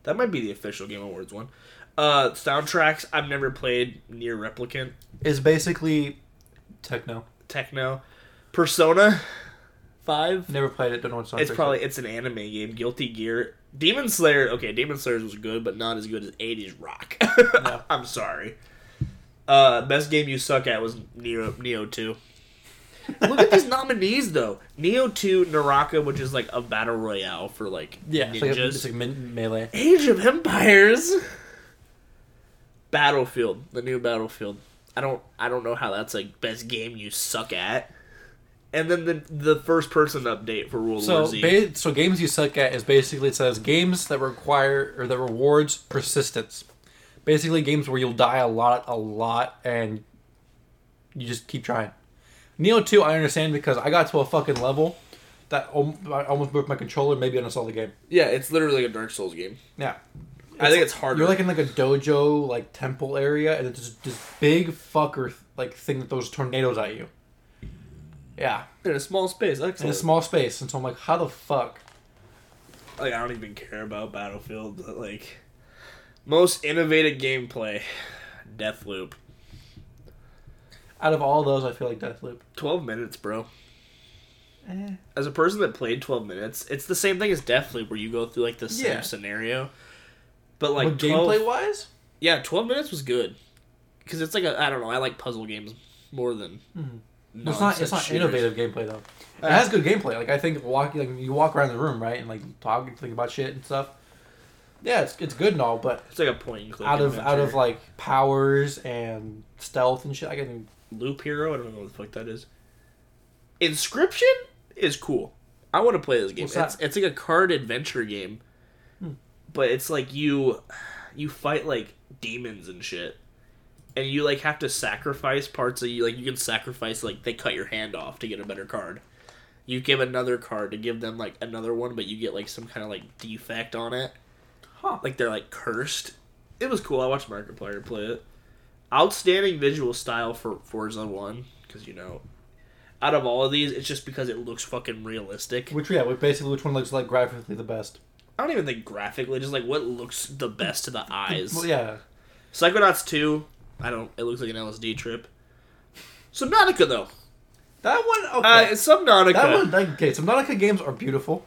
[SPEAKER 2] That might be the official Game Awards one. Uh soundtracks, I've never played NieR Replicant,
[SPEAKER 1] is basically techno.
[SPEAKER 2] Techno. Persona 5.
[SPEAKER 1] Never played it. Don't know what song.
[SPEAKER 2] It's probably it's an anime game. Guilty Gear. Demon Slayer, okay, Demon Slayer was good, but not as good as 80s rock.
[SPEAKER 1] No.
[SPEAKER 2] I'm sorry. Uh best game you suck at was Nioh Nioh 2. Look at these nominees though. Nioh 2 Naraka, which is like a battle royale for like
[SPEAKER 1] yeah. It's like,
[SPEAKER 2] ninjas.
[SPEAKER 1] it's like melee.
[SPEAKER 2] Age of Empires. Battlefield, the new Battlefield. I don't I don't know how that's like best game you suck at. And then the the first person update for World
[SPEAKER 1] So,
[SPEAKER 2] War Z.
[SPEAKER 1] ba- so games you suck at is basically it says games that require or that rewards persistence. Basically, games where you'll die a lot, a lot, and you just keep trying. Nioh two, I understand because I got to a fucking level that I almost broke my controller. Maybe uninstalled the game.
[SPEAKER 2] yeah, it's literally a Dark Souls game.
[SPEAKER 1] Yeah,
[SPEAKER 2] I think it's harder.
[SPEAKER 1] You're like in like a dojo, like temple area, and it's just this big fucker like thing that throws tornadoes at you. Yeah,
[SPEAKER 2] in a small space. Excellent.
[SPEAKER 1] in a small space, and so I'm like, how the fuck?
[SPEAKER 2] like I don't even care about Battlefield. But, like most innovative gameplay, Deathloop.
[SPEAKER 1] Out of all those, I feel like Deathloop.
[SPEAKER 2] Twelve minutes, bro.
[SPEAKER 1] Eh.
[SPEAKER 2] as a person that played 12 minutes, it's the same thing as Deathloop where you go through like the same
[SPEAKER 1] Yeah.
[SPEAKER 2] scenario. But like
[SPEAKER 1] but
[SPEAKER 2] 12,
[SPEAKER 1] gameplay wise,
[SPEAKER 2] yeah, 12 minutes was good. Cuz it's like a I don't know, I like puzzle games more than
[SPEAKER 1] Mhm. it's not it's not
[SPEAKER 2] shooters.
[SPEAKER 1] innovative gameplay though.
[SPEAKER 2] Uh,
[SPEAKER 1] It has good gameplay. Like I think walking, like you walk around the room right and like talk and think about shit and stuff. Yeah, it's it's good and all, but
[SPEAKER 2] It's like a point and click
[SPEAKER 1] out of out of like powers and stealth and shit, I can
[SPEAKER 2] Loop Hero, I don't know what the fuck that is. Inscription is cool. I want to play this game.
[SPEAKER 1] What's that?
[SPEAKER 2] It's it's like a card adventure game.
[SPEAKER 1] Hmm.
[SPEAKER 2] But it's like you you fight like demons and shit. And you like have to sacrifice parts of you like you can sacrifice like they cut your hand off to get a better card. You give another card to give them like another one, but you get like some kind of like defect on it.
[SPEAKER 1] Huh.
[SPEAKER 2] Like they're like cursed. It was cool. I watched Markiplier play it. Outstanding visual style for Forza won because you know, out of all of these, it's just because it looks fucking realistic.
[SPEAKER 1] which yeah, which basically which one looks like graphically the best.
[SPEAKER 2] I don't even think graphically, just like what looks the best to the eyes.
[SPEAKER 1] Well, yeah,
[SPEAKER 2] Psychonauts Two, I don't. It looks like an LSD trip. Subnautica though,
[SPEAKER 1] that one
[SPEAKER 2] uh,
[SPEAKER 1] okay.
[SPEAKER 2] it's Subnautica.
[SPEAKER 1] that one okay. Subnautica games are beautiful.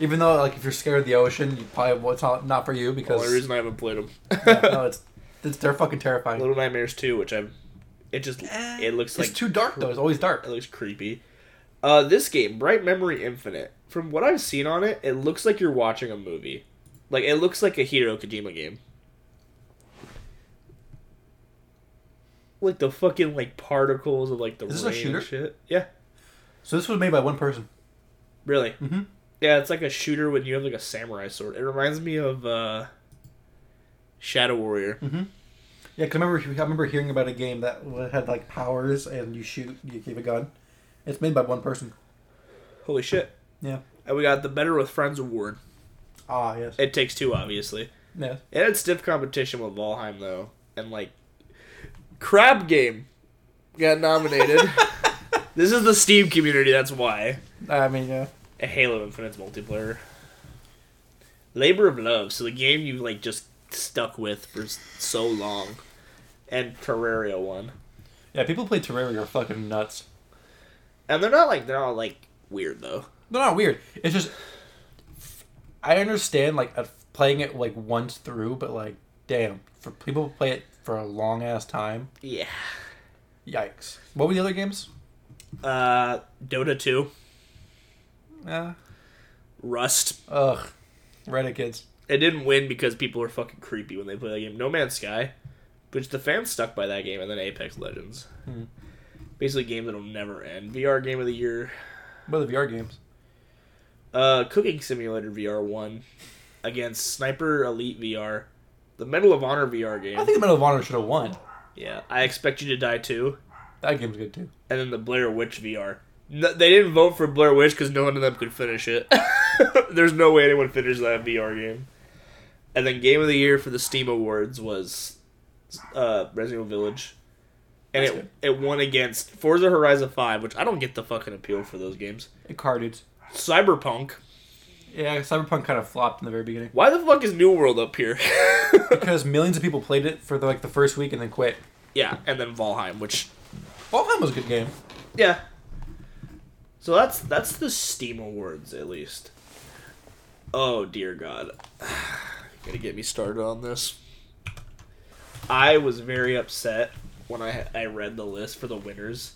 [SPEAKER 1] Even though like if you're scared of the ocean, you probably well, it's not not for you
[SPEAKER 2] the
[SPEAKER 1] because
[SPEAKER 2] only reason I haven't played them.
[SPEAKER 1] yeah, no, it's they're fucking terrifying.
[SPEAKER 2] Little Nightmares Two, which I'm, It just
[SPEAKER 1] Eh,
[SPEAKER 2] it looks
[SPEAKER 1] it's
[SPEAKER 2] like
[SPEAKER 1] too dark though. It's always dark.
[SPEAKER 2] It looks creepy. Uh, this game, Bright Memory Infinite. From what I've seen on it, it looks like you're watching a movie. Like it looks like a Hideo Kojima game. Like the fucking like particles of like the
[SPEAKER 1] Is this a
[SPEAKER 2] rain
[SPEAKER 1] shooter?
[SPEAKER 2] shit. Yeah,
[SPEAKER 1] So this was made by one person.
[SPEAKER 2] really.
[SPEAKER 1] Mm-hmm.
[SPEAKER 2] Yeah, it's like a shooter when you have like a samurai sword. It reminds me of uh, Shadow Warrior.
[SPEAKER 1] Mm-hmm. Yeah, cause I remember I remember hearing about a game that had like powers and you shoot, you keep a gun. It's made by one person.
[SPEAKER 2] Holy shit!
[SPEAKER 1] Yeah.
[SPEAKER 2] And we got the Better with Friends award.
[SPEAKER 1] Ah, yes.
[SPEAKER 2] It takes two, obviously.
[SPEAKER 1] Yeah.
[SPEAKER 2] It had stiff competition with Valheim though, and like Crab Game got nominated. this is the Steam community, that's why.
[SPEAKER 1] I mean, yeah.
[SPEAKER 2] A Halo Infinite's multiplayer. Labor of Love, so the game you like just stuck with for so long, and Terraria won,
[SPEAKER 1] Yeah, people play Terraria are fucking nuts.
[SPEAKER 2] and they're not like they're all like weird though.
[SPEAKER 1] They're not weird. It's just I understand like uh, playing it like once through, but like damn, for people who play it for a long ass time,
[SPEAKER 2] Yeah.
[SPEAKER 1] yikes. What were the other games?
[SPEAKER 2] Uh, Dota 2,
[SPEAKER 1] Uh,
[SPEAKER 2] Rust.
[SPEAKER 1] ugh, Reddit kids.
[SPEAKER 2] It didn't win because people were fucking creepy when they play that game. No Man's Sky, which the fans stuck by that game, and then Apex Legends.
[SPEAKER 1] Hmm.
[SPEAKER 2] Basically, game that'll never end. VR Game of the Year.
[SPEAKER 1] What are the VR games?
[SPEAKER 2] Uh, Cooking Simulator VR won against Sniper Elite VR. The Medal of Honor VR game.
[SPEAKER 1] I think the Medal of Honor should have won.
[SPEAKER 2] Yeah, I Expect You to Die too.
[SPEAKER 1] That game's good too.
[SPEAKER 2] And then the Blair Witch VR. No, they didn't vote for Blair Witch because no one of them could finish it. There's no way anyone finished that VR game. And then Game of the Year for the Steam Awards was uh, Resident Evil Village. And
[SPEAKER 1] That's
[SPEAKER 2] it, it won against Forza Horizon 5, which I don't get the fucking appeal for those games.
[SPEAKER 1] Car dudes.
[SPEAKER 2] Cyberpunk.
[SPEAKER 1] Yeah, Cyberpunk kind of flopped in the very beginning
[SPEAKER 2] Why the fuck is New World up here?
[SPEAKER 1] because millions of people played it for the, like the first week and then quit.
[SPEAKER 2] yeah, and then Valheim, which
[SPEAKER 1] Valheim was a good game.
[SPEAKER 2] Yeah. So that's that's the Steam Awards at least. Oh dear God, gotta get me started on this. I was very upset when I I read the list for the winners.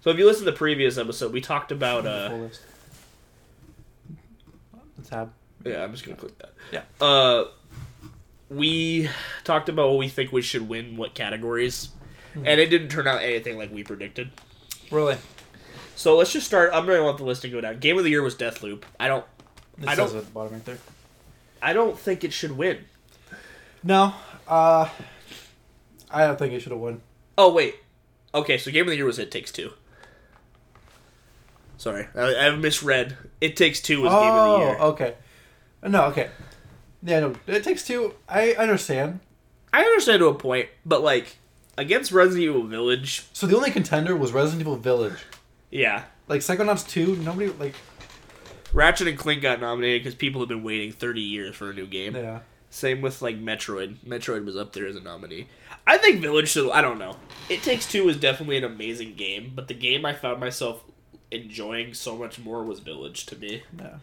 [SPEAKER 2] So if you listen to the previous episode, we talked about uh
[SPEAKER 1] Full list. The tab.
[SPEAKER 2] yeah I'm just gonna click that
[SPEAKER 1] Yeah.
[SPEAKER 2] uh we talked about what we think we should win what categories, and it didn't turn out anything like we predicted.
[SPEAKER 1] Really?
[SPEAKER 2] So let's just start. I'm gonna want the list to go down. Game of the year was Deathloop. I don't.
[SPEAKER 1] It
[SPEAKER 2] I don't-
[SPEAKER 1] at the bottom right there.
[SPEAKER 2] I don't think it should win.
[SPEAKER 1] No. Uh, I don't think it should have won.
[SPEAKER 2] Oh wait. Okay, so game of the year was It Takes Two. Sorry, I, I misread. It Takes Two was game of the year.
[SPEAKER 1] Oh, okay. No, okay. Yeah, no. It takes two. I understand.
[SPEAKER 2] I understand to a point, but like against Resident Evil Village,
[SPEAKER 1] So the only contender was Resident Evil Village.
[SPEAKER 2] yeah,
[SPEAKER 1] Like Psychonauts 2, nobody like
[SPEAKER 2] Ratchet and Clank got nominated because people have been waiting 30 years for a new game.
[SPEAKER 1] yeah.
[SPEAKER 2] Same with like Metroid. Metroid was up there as a nominee. I think Village should. I don't know. It Takes Two is definitely an amazing game, but the game I found myself enjoying so much more was Village to me.
[SPEAKER 1] Yeah.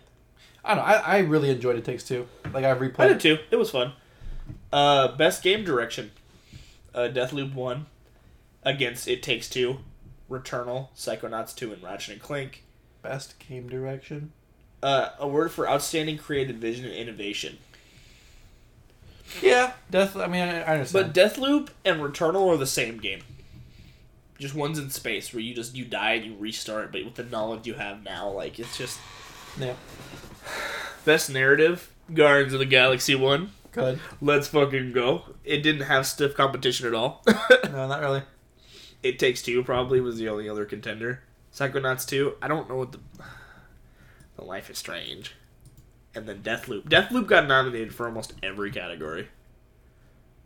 [SPEAKER 1] I don't know. I, I really enjoyed It Takes Two. Like I've replayed
[SPEAKER 2] I did
[SPEAKER 1] it.
[SPEAKER 2] too. It was fun. Uh, best game direction. Uh, Deathloop won against It Takes Two, Returnal, Psychonauts two, and Ratchet and Clank.
[SPEAKER 1] Best game direction.
[SPEAKER 2] Uh, award for outstanding creative vision and innovation.
[SPEAKER 1] Yeah, Death. I mean, I, I understand.
[SPEAKER 2] But Deathloop and Returnal are the same game. Just won's in space where you just you die and you restart, but with the knowledge you have now, like it's just
[SPEAKER 1] yeah,
[SPEAKER 2] best narrative. Guardians of the Galaxy one.
[SPEAKER 1] good.
[SPEAKER 2] Let's fucking go. It didn't have stiff competition at all.
[SPEAKER 1] No, not really.
[SPEAKER 2] It Takes Two probably was the only other contender. Psychonauts 2, I don't know what the. The Life is Strange. And then Deathloop. Deathloop got nominated for almost every category.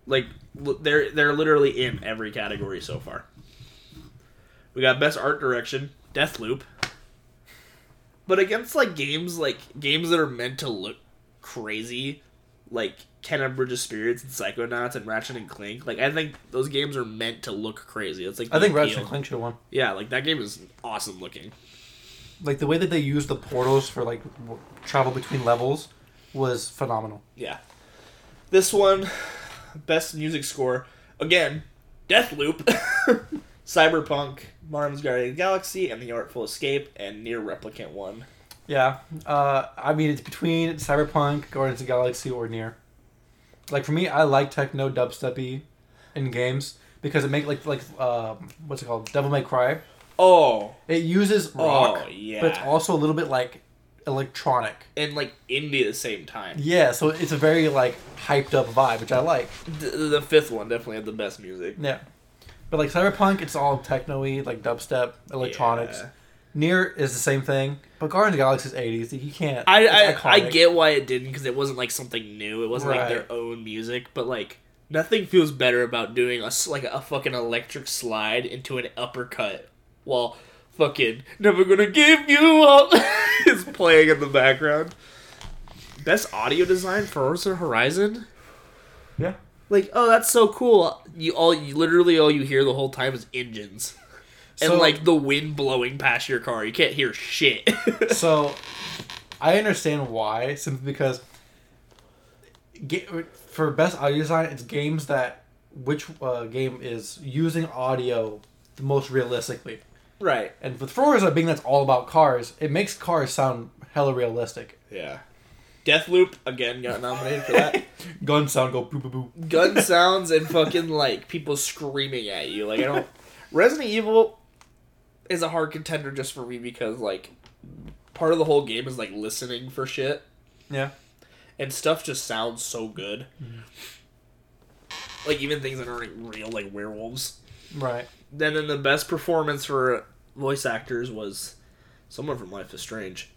[SPEAKER 2] Like, they're, they're literally in every category so far. We got Best Art Direction, Deathloop. But against, like, games, like, games that are meant to look crazy, like Kena Bridge of Spirits and Psychonauts and Ratchet and Clank. Like I think those games are meant to look crazy. It's like
[SPEAKER 1] I think Ratchet and Clank should have won.
[SPEAKER 2] Yeah, like that game is awesome looking.
[SPEAKER 1] Like the way that they used the portals for like w- travel between levels was phenomenal.
[SPEAKER 2] Yeah. This one, best music score again, Deathloop, Cyberpunk, Marvel's Guardian of the Galaxy, and The Artful Escape, and NieR Replicant One.
[SPEAKER 1] Yeah. Uh, I mean, it's between Cyberpunk, Guardians of the Galaxy, or NieR. Like for me, I like techno dubsteppy in games because it make like like uh, what's it called? Devil May Cry.
[SPEAKER 2] Oh,
[SPEAKER 1] It uses oh, rock,
[SPEAKER 2] Oh, yeah.
[SPEAKER 1] but it's also a little bit like electronic.
[SPEAKER 2] and like indie at the same time.
[SPEAKER 1] Yeah, so it's a very like hyped up vibe, which I like.
[SPEAKER 2] The, the fifth one definitely had the best music.
[SPEAKER 1] Yeah. But like Cyberpunk, it's all techno-y, like dubstep, electronics.
[SPEAKER 2] Yeah.
[SPEAKER 1] NieR is the same thing, but Guardians of the Galaxy is 80s. You can't.
[SPEAKER 2] I I, I get why it didn't because it wasn't like something new. It wasn't like their own music, but like nothing feels better about doing a like a fucking electric slide into an uppercut while fucking never gonna give you up is playing in the background. Best audio design for Forza Horizon.
[SPEAKER 1] Yeah.
[SPEAKER 2] Like, oh, that's so cool. You all, you literally all you hear the whole time is engines. And
[SPEAKER 1] So-
[SPEAKER 2] like the wind blowing past your car, you can't hear shit.
[SPEAKER 1] so I understand why, simply because for best audio design, it's games that which uh, game is using audio the most realistically.
[SPEAKER 2] Right.
[SPEAKER 1] And with Forza being that's all about cars, it makes cars sound hella realistic.
[SPEAKER 2] Yeah. Deathloop again got nominated for that.
[SPEAKER 1] Gun sound go boo boo boo.
[SPEAKER 2] Gun sounds and fucking like people screaming at you. Like I don't. Resident Evil is a hard contender just for me because like part of the whole game is like listening for shit
[SPEAKER 1] Yeah.
[SPEAKER 2] and stuff just sounds so good.
[SPEAKER 1] Mm-hmm.
[SPEAKER 2] Like even things that aren't real, like werewolves.
[SPEAKER 1] Right.
[SPEAKER 2] Then, then the best performance for voice actors was someone from Life is Strange.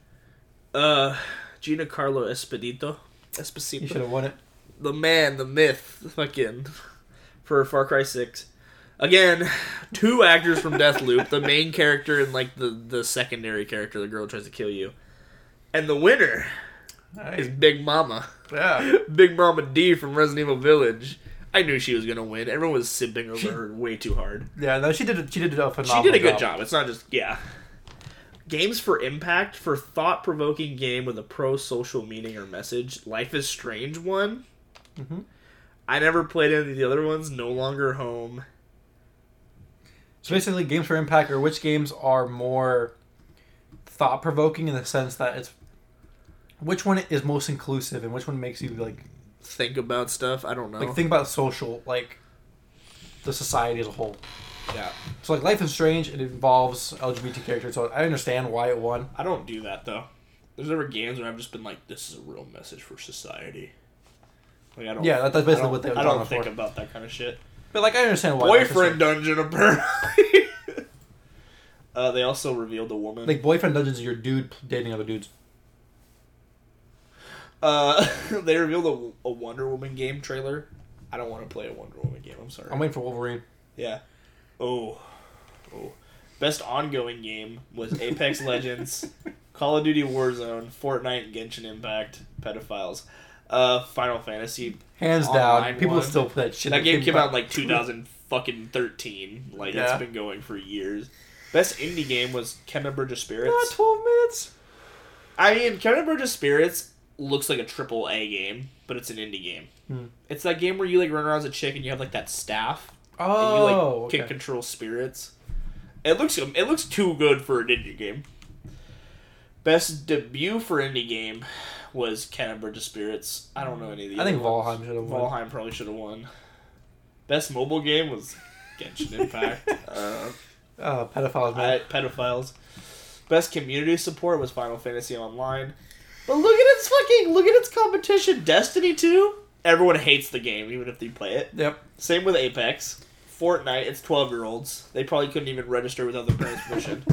[SPEAKER 2] Uh, Giancarlo Espedito. Esposito.
[SPEAKER 1] You should have won it.
[SPEAKER 2] The man, the myth, fucking for Far Cry Six. Again, two actors from Deathloop, the main character and like the the secondary character, the girl who tries to kill you, and the winner is Big Mama,
[SPEAKER 1] Yeah.
[SPEAKER 2] Big Mama D from Resident Evil Village. I knew she was gonna win. Everyone was simping over her way too hard.
[SPEAKER 1] Yeah. No, she did. She did a phenomenal.
[SPEAKER 2] She did a good job. It's not just yeah. Games for impact for thought provoking game with a pro social meaning or message. Life is Strange won.
[SPEAKER 1] Mhm.
[SPEAKER 2] I never played any of the other ones. No longer home.
[SPEAKER 1] So basically, games for impact or which games are more thought provoking in the sense that it's which one is most inclusive and which one makes you like
[SPEAKER 2] Think about stuff. I don't know.
[SPEAKER 1] like think about social like the society as a whole.
[SPEAKER 2] yeah.
[SPEAKER 1] So like Life is Strange, it involves LGBT characters, so I understand why it won.
[SPEAKER 2] I don't do that though. There's never games where I've just been like, "This is a real message for society." Like I don't.
[SPEAKER 1] Yeah, that's basically what they
[SPEAKER 2] I don't think
[SPEAKER 1] for.
[SPEAKER 2] about that kind of shit.
[SPEAKER 1] But like I understand why. Life is
[SPEAKER 2] Boyfriend dungeon apparently. uh, they also revealed a woman.
[SPEAKER 1] like boyfriend dungeons, are your dude dating other dudes.
[SPEAKER 2] Uh, they revealed a, a Wonder Woman game trailer. I don't want to play a Wonder Woman game. I'm sorry.
[SPEAKER 1] I'm waiting for Wolverine.
[SPEAKER 2] yeah. Oh. Oh. Best ongoing game was Apex Legends, Call of Duty Warzone, Fortnite, Genshin Impact, Pedophiles. Uh, Final Fantasy.
[SPEAKER 1] Hands down, people
[SPEAKER 2] one.
[SPEAKER 1] still play that shit.
[SPEAKER 2] That game came out in like 2000 fucking 13. Like
[SPEAKER 1] Yeah.
[SPEAKER 2] it's been going for years. Best indie game was Bridge of Spirits.
[SPEAKER 1] Not twelve minutes.
[SPEAKER 2] I mean, Bridge of Spirits looks like a triple A game, but it's an indie game.
[SPEAKER 1] Hmm.
[SPEAKER 2] It's that game where you like run around as a chick and you have like that staff and you
[SPEAKER 1] Oh,
[SPEAKER 2] like can control spirits. It looks it looks too good for an indie game. Best debut for indie game was Kena Bridge of Spirits. I don't know any of the.
[SPEAKER 1] I think. Valheim should have won.
[SPEAKER 2] Valheim probably should have won. Best mobile game was Genshin Impact. uh,
[SPEAKER 1] Uh, pedophiles, man.
[SPEAKER 2] I, pedophiles. Best community support was Final Fantasy Online. But look at its fucking look at its competition. Destiny 2. Everyone hates the game, even if they play it.
[SPEAKER 1] Yep.
[SPEAKER 2] Same with Apex. Fortnite, it's twelve year olds. They probably couldn't even register without their parents' permission.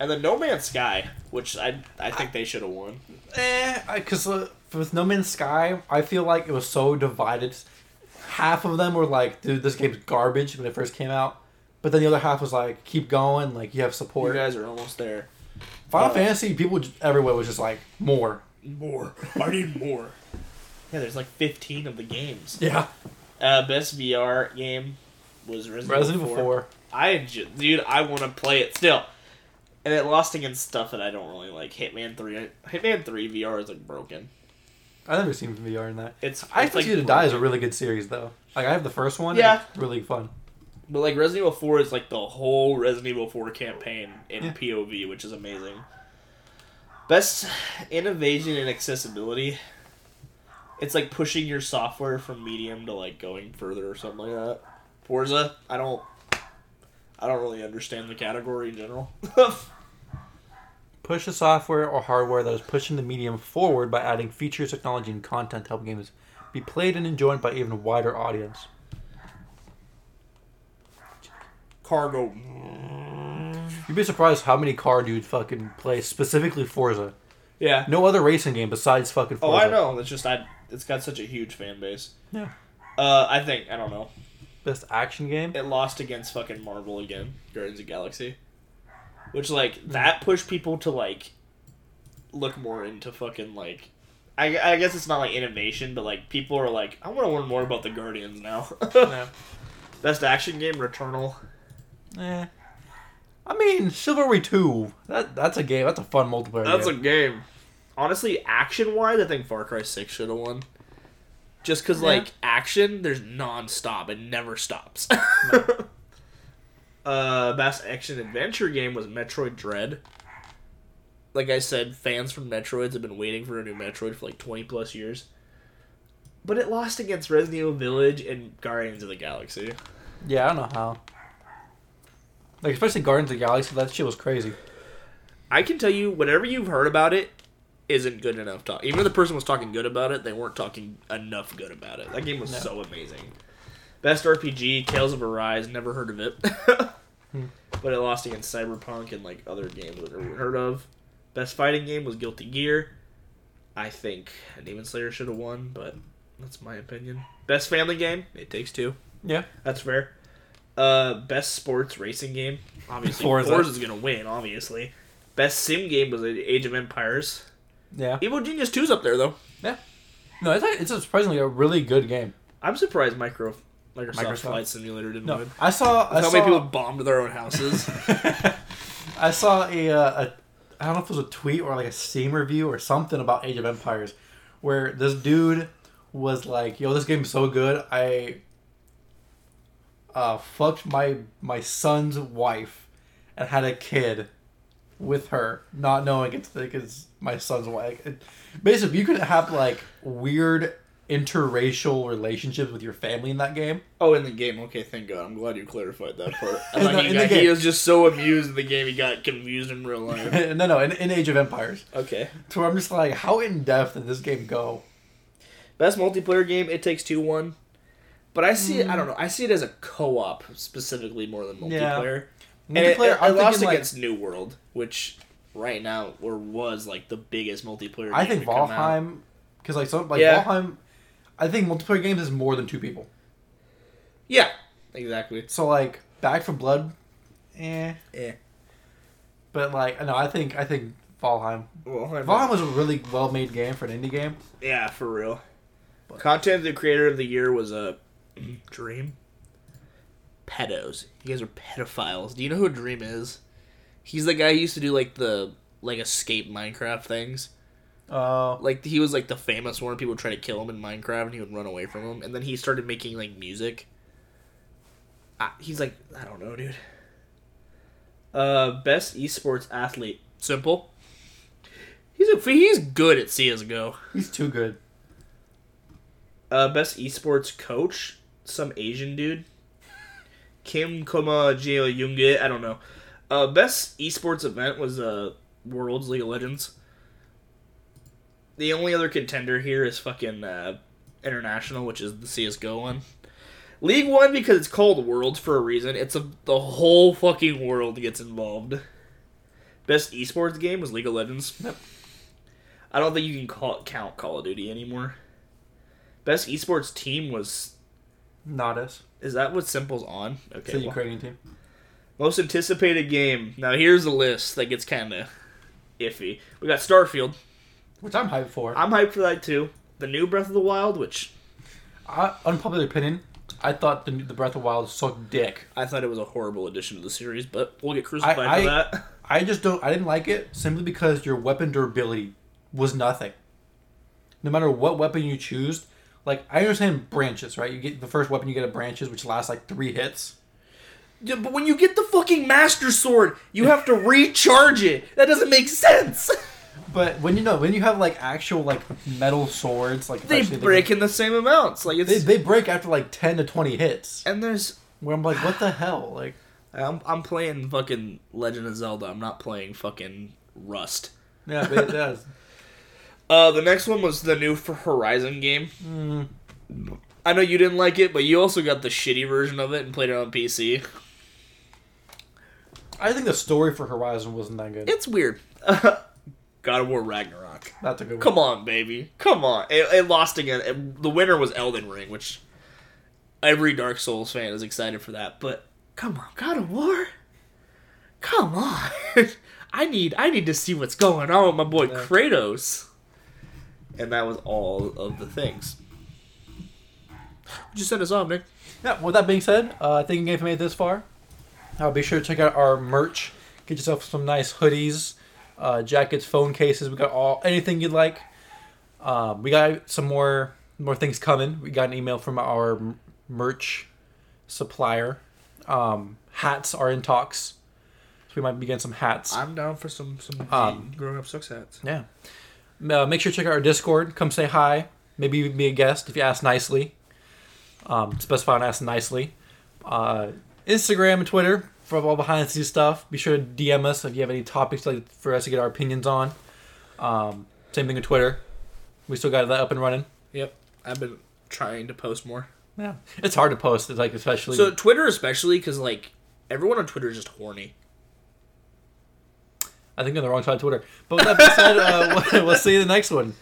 [SPEAKER 2] And then No Man's Sky, which I I think they should have won.
[SPEAKER 1] Eh, because uh, with No Man's Sky, I feel like it was so divided. Half of them were like, "Dude, this game's garbage" when it first came out, but then the other half was like, "Keep going, like you have support."
[SPEAKER 2] You guys are almost there.
[SPEAKER 1] Final
[SPEAKER 2] uh,
[SPEAKER 1] Fantasy, people everywhere was just like, "More."
[SPEAKER 2] More. I need more. Yeah, there's like fifteen of the games.
[SPEAKER 1] Yeah.
[SPEAKER 2] Uh, best VR game was Resident,
[SPEAKER 1] Resident Evil 4.
[SPEAKER 2] I ju- dude, I want to play it still, and it lost against stuff that I don't really like. Hitman Three, Hitman Three VR is like broken.
[SPEAKER 1] I've never seen VR in that.
[SPEAKER 2] It's
[SPEAKER 1] I
[SPEAKER 2] think
[SPEAKER 1] Expect You to Die is a really good series, though. Like, I have the first one. and
[SPEAKER 2] Yeah.
[SPEAKER 1] it's really fun.
[SPEAKER 2] But like Resident Evil Four is like the whole Resident Evil Four campaign in
[SPEAKER 1] Yeah.
[SPEAKER 2] POV, which is amazing. Best innovation and accessibility. It's like pushing your software from medium to like going further or something like that. Forza, I don't, I don't really understand the category in general.
[SPEAKER 1] Push the software or hardware that is pushing the medium forward by adding features, technology, and content to help games be played and enjoyed by even wider audience.
[SPEAKER 2] Cargo.
[SPEAKER 1] You'd be surprised how many car dudes fucking play specifically Forza.
[SPEAKER 2] Yeah.
[SPEAKER 1] No other racing game besides fucking
[SPEAKER 2] Oh, I know. It's just I. It's got such a huge fan base.
[SPEAKER 1] Yeah.
[SPEAKER 2] Uh, I think I don't know.
[SPEAKER 1] Best action game?
[SPEAKER 2] It lost against fucking Marvel again, Guardians of the Galaxy, which like that pushed people to like look more into fucking like. I, I guess it's not like innovation, but like people are like, I want to learn more about the Guardians now.
[SPEAKER 1] Yeah.
[SPEAKER 2] Best action game, Returnal.
[SPEAKER 1] Eh. I mean, Chivalry 2. That that's a game. That's a fun multiplayer
[SPEAKER 2] That's a
[SPEAKER 1] game.
[SPEAKER 2] game. Honestly, action wise, I think Far Cry Six should have won. Just because
[SPEAKER 1] Yeah.
[SPEAKER 2] like action, there's non-stop. It never stops. uh, best action adventure game was Metroid Dread. Like I said, fans from Metroids have been waiting for a new Metroid for like 20 plus years. But it lost against Resident Evil Village and Guardians of the Galaxy.
[SPEAKER 1] Yeah, I don't know how. Like especially Guardians of the Galaxy, that shit was crazy.
[SPEAKER 2] I can tell you, whatever you've heard about it isn't good enough talk. Even if the person was talking good about it, they weren't talking enough good about it. That game was
[SPEAKER 1] No.
[SPEAKER 2] so amazing. Best RPG, Tales of Arise, never heard of it. Hmm. But it lost against Cyberpunk and like other games that never heard of. Best fighting game was Guilty Gear. I think Demon Slayer should have won, but that's my opinion. Best family game, It Takes Two.
[SPEAKER 1] Yeah.
[SPEAKER 2] That's fair. Uh, best sports racing game, obviously
[SPEAKER 1] Forza.
[SPEAKER 2] Forza's gonna win. Obviously, best sim game was Age of Empires.
[SPEAKER 1] Yeah.
[SPEAKER 2] Evil Genius 2's up there though. Yeah.
[SPEAKER 1] No, it's it's a surprisingly a really good game.
[SPEAKER 2] I'm surprised Micro Microsoft,
[SPEAKER 1] Microsoft.
[SPEAKER 2] Flight Simulator didn't
[SPEAKER 1] No,
[SPEAKER 2] win.
[SPEAKER 1] I saw I
[SPEAKER 2] How
[SPEAKER 1] saw
[SPEAKER 2] many people bombed their own houses?
[SPEAKER 1] I saw a, uh, a I don't know if it was a tweet or like a Steam review or something about Age of Empires, where this dude was like, "Yo, this game's so good. I uh, fucked my my son's wife and had a kid with her, not knowing it's like it's my son's wife. It, basically, you could have like weird interracial relationships with your family in that game.
[SPEAKER 2] oh, in the game. Okay, thank God. I'm glad you clarified that part. I
[SPEAKER 1] the-
[SPEAKER 2] he, got, he was just so amused in the game he got confused in real life.
[SPEAKER 1] no, no, in, in Age of Empires.
[SPEAKER 2] Okay.
[SPEAKER 1] To where I'm just like, how in depth did this game go?
[SPEAKER 2] Best multiplayer game, It Takes Two won. But I see it, I don't know, I see it as a co op specifically more than
[SPEAKER 1] Yeah.
[SPEAKER 2] multiplayer. It,
[SPEAKER 1] Multiplayer,
[SPEAKER 2] it, it lost
[SPEAKER 1] like-
[SPEAKER 2] against New World, which right now or was like the biggest multiplayer.
[SPEAKER 1] I think. Valheim, because like some like
[SPEAKER 2] Yeah.
[SPEAKER 1] Valheim, I think multiplayer games is more than two people.
[SPEAKER 2] Yeah, exactly.
[SPEAKER 1] So like Back 4 Blood, eh.
[SPEAKER 2] Eh.
[SPEAKER 1] But like no, I think I think Valheim.
[SPEAKER 2] Valheim,
[SPEAKER 1] Valheim was a really well made game for an indie game.
[SPEAKER 2] yeah, for real. Content the creator of the year was a Dream. Pedos. You guys are pedophiles. Do you know who Dream is? He's the guy who used to do like the like escape Minecraft things.
[SPEAKER 1] Uh,
[SPEAKER 2] like he was like the famous one. People would try to kill him in Minecraft, and he would run away from him. And then he started making like music. Ah, he's like I don't know, dude. Uh, best esports athlete. Simple. He's a, he's good at CS:GO.
[SPEAKER 1] he's too good.
[SPEAKER 2] Uh, best esports coach. Some Asian dude. Kim Koma Jeo Yoonge. I don't know. Uh, best esports event was uh Worlds League of Legends. The only other contender here is fucking uh, International, which is the CS:GO one. League one because it's called Worlds for a reason. It's a the whole fucking world gets involved. Best esports game was League of Legends.
[SPEAKER 1] Yep.
[SPEAKER 2] I don't think you can call count Call of Duty anymore. Best esports team was
[SPEAKER 1] Not us.
[SPEAKER 2] is that what Simple's on?
[SPEAKER 1] It's
[SPEAKER 2] Okay.
[SPEAKER 1] the
[SPEAKER 2] well-
[SPEAKER 1] Ukrainian team.
[SPEAKER 2] most anticipated game. Now here's a list that gets kind of iffy. We got Starfield.
[SPEAKER 1] Which I'm hyped for.
[SPEAKER 2] I'm hyped for that too. The new Breath of the Wild, which
[SPEAKER 1] I, unpopular opinion. I thought the the Breath of the Wild sucked dick.
[SPEAKER 2] I thought it was a horrible addition to the series, but we'll get crucified
[SPEAKER 1] I-
[SPEAKER 2] for that.
[SPEAKER 1] I just don't. I didn't like it simply because your weapon durability was nothing. No matter what weapon you choose, like I understand branches, right? You get the first weapon you get a branches, which lasts like three hits.
[SPEAKER 2] Yeah, but when you get the fucking Master Sword, you have to recharge it. That doesn't make sense.
[SPEAKER 1] But when you know when you have like actual like metal swords, like
[SPEAKER 2] they
[SPEAKER 1] especially
[SPEAKER 2] break in the same amounts. Like it's
[SPEAKER 1] They, they break after like ten to twenty hits.
[SPEAKER 2] and there's
[SPEAKER 1] Where I'm like, what the hell? Like,
[SPEAKER 2] I'm I'm playing fucking Legend of Zelda. I'm not playing fucking Rust.
[SPEAKER 1] yeah, but it does.
[SPEAKER 2] Uh, the next one was the new for Horizon game.
[SPEAKER 1] Mm,
[SPEAKER 2] I know you didn't like it, but you also got the shitty version of it and played it on PC.
[SPEAKER 1] I think the story for Horizon wasn't that good.
[SPEAKER 2] It's weird. God of War Ragnarok.
[SPEAKER 1] That's a good one.
[SPEAKER 2] Come on, baby. Come on. It, it lost again. It- the winner was Elden Ring, which every Dark Souls fan is excited for that. But come on, God of War. Come on. I need I need to see what's going on with my boy
[SPEAKER 1] Yeah.
[SPEAKER 2] Kratos. And that was all of the things. Just send us off, Nick.
[SPEAKER 1] Yeah. With that being said, uh, thank you if you made it this far. Uh, be sure to check out our merch. Get yourself some nice hoodies, uh, jackets, phone cases. We got all anything you'd like. Um, we got some more more things coming. We got an email from our m- merch supplier. Um, hats are in talks, so we might be getting some hats.
[SPEAKER 2] I'm down for some some
[SPEAKER 1] Um,
[SPEAKER 2] growing up sucks hats.
[SPEAKER 1] Yeah. Uh, make sure to check out our Discord. Come say hi. Maybe be a guest if you ask nicely. Um, specify and ask nicely. Uh, Instagram and Twitter for all behind the scenes stuff. Be sure to DM us if you have any topics like for us to get our opinions on. Um, same thing with Twitter. We still got that up and running.
[SPEAKER 2] Yep, I've been trying to post more.
[SPEAKER 1] Yeah, it's hard to post. It's like especially.
[SPEAKER 2] So Twitter, especially because like everyone on Twitter is just horny.
[SPEAKER 1] I think on the wrong side of Twitter. But with that being said, uh, we'll see you in the next one.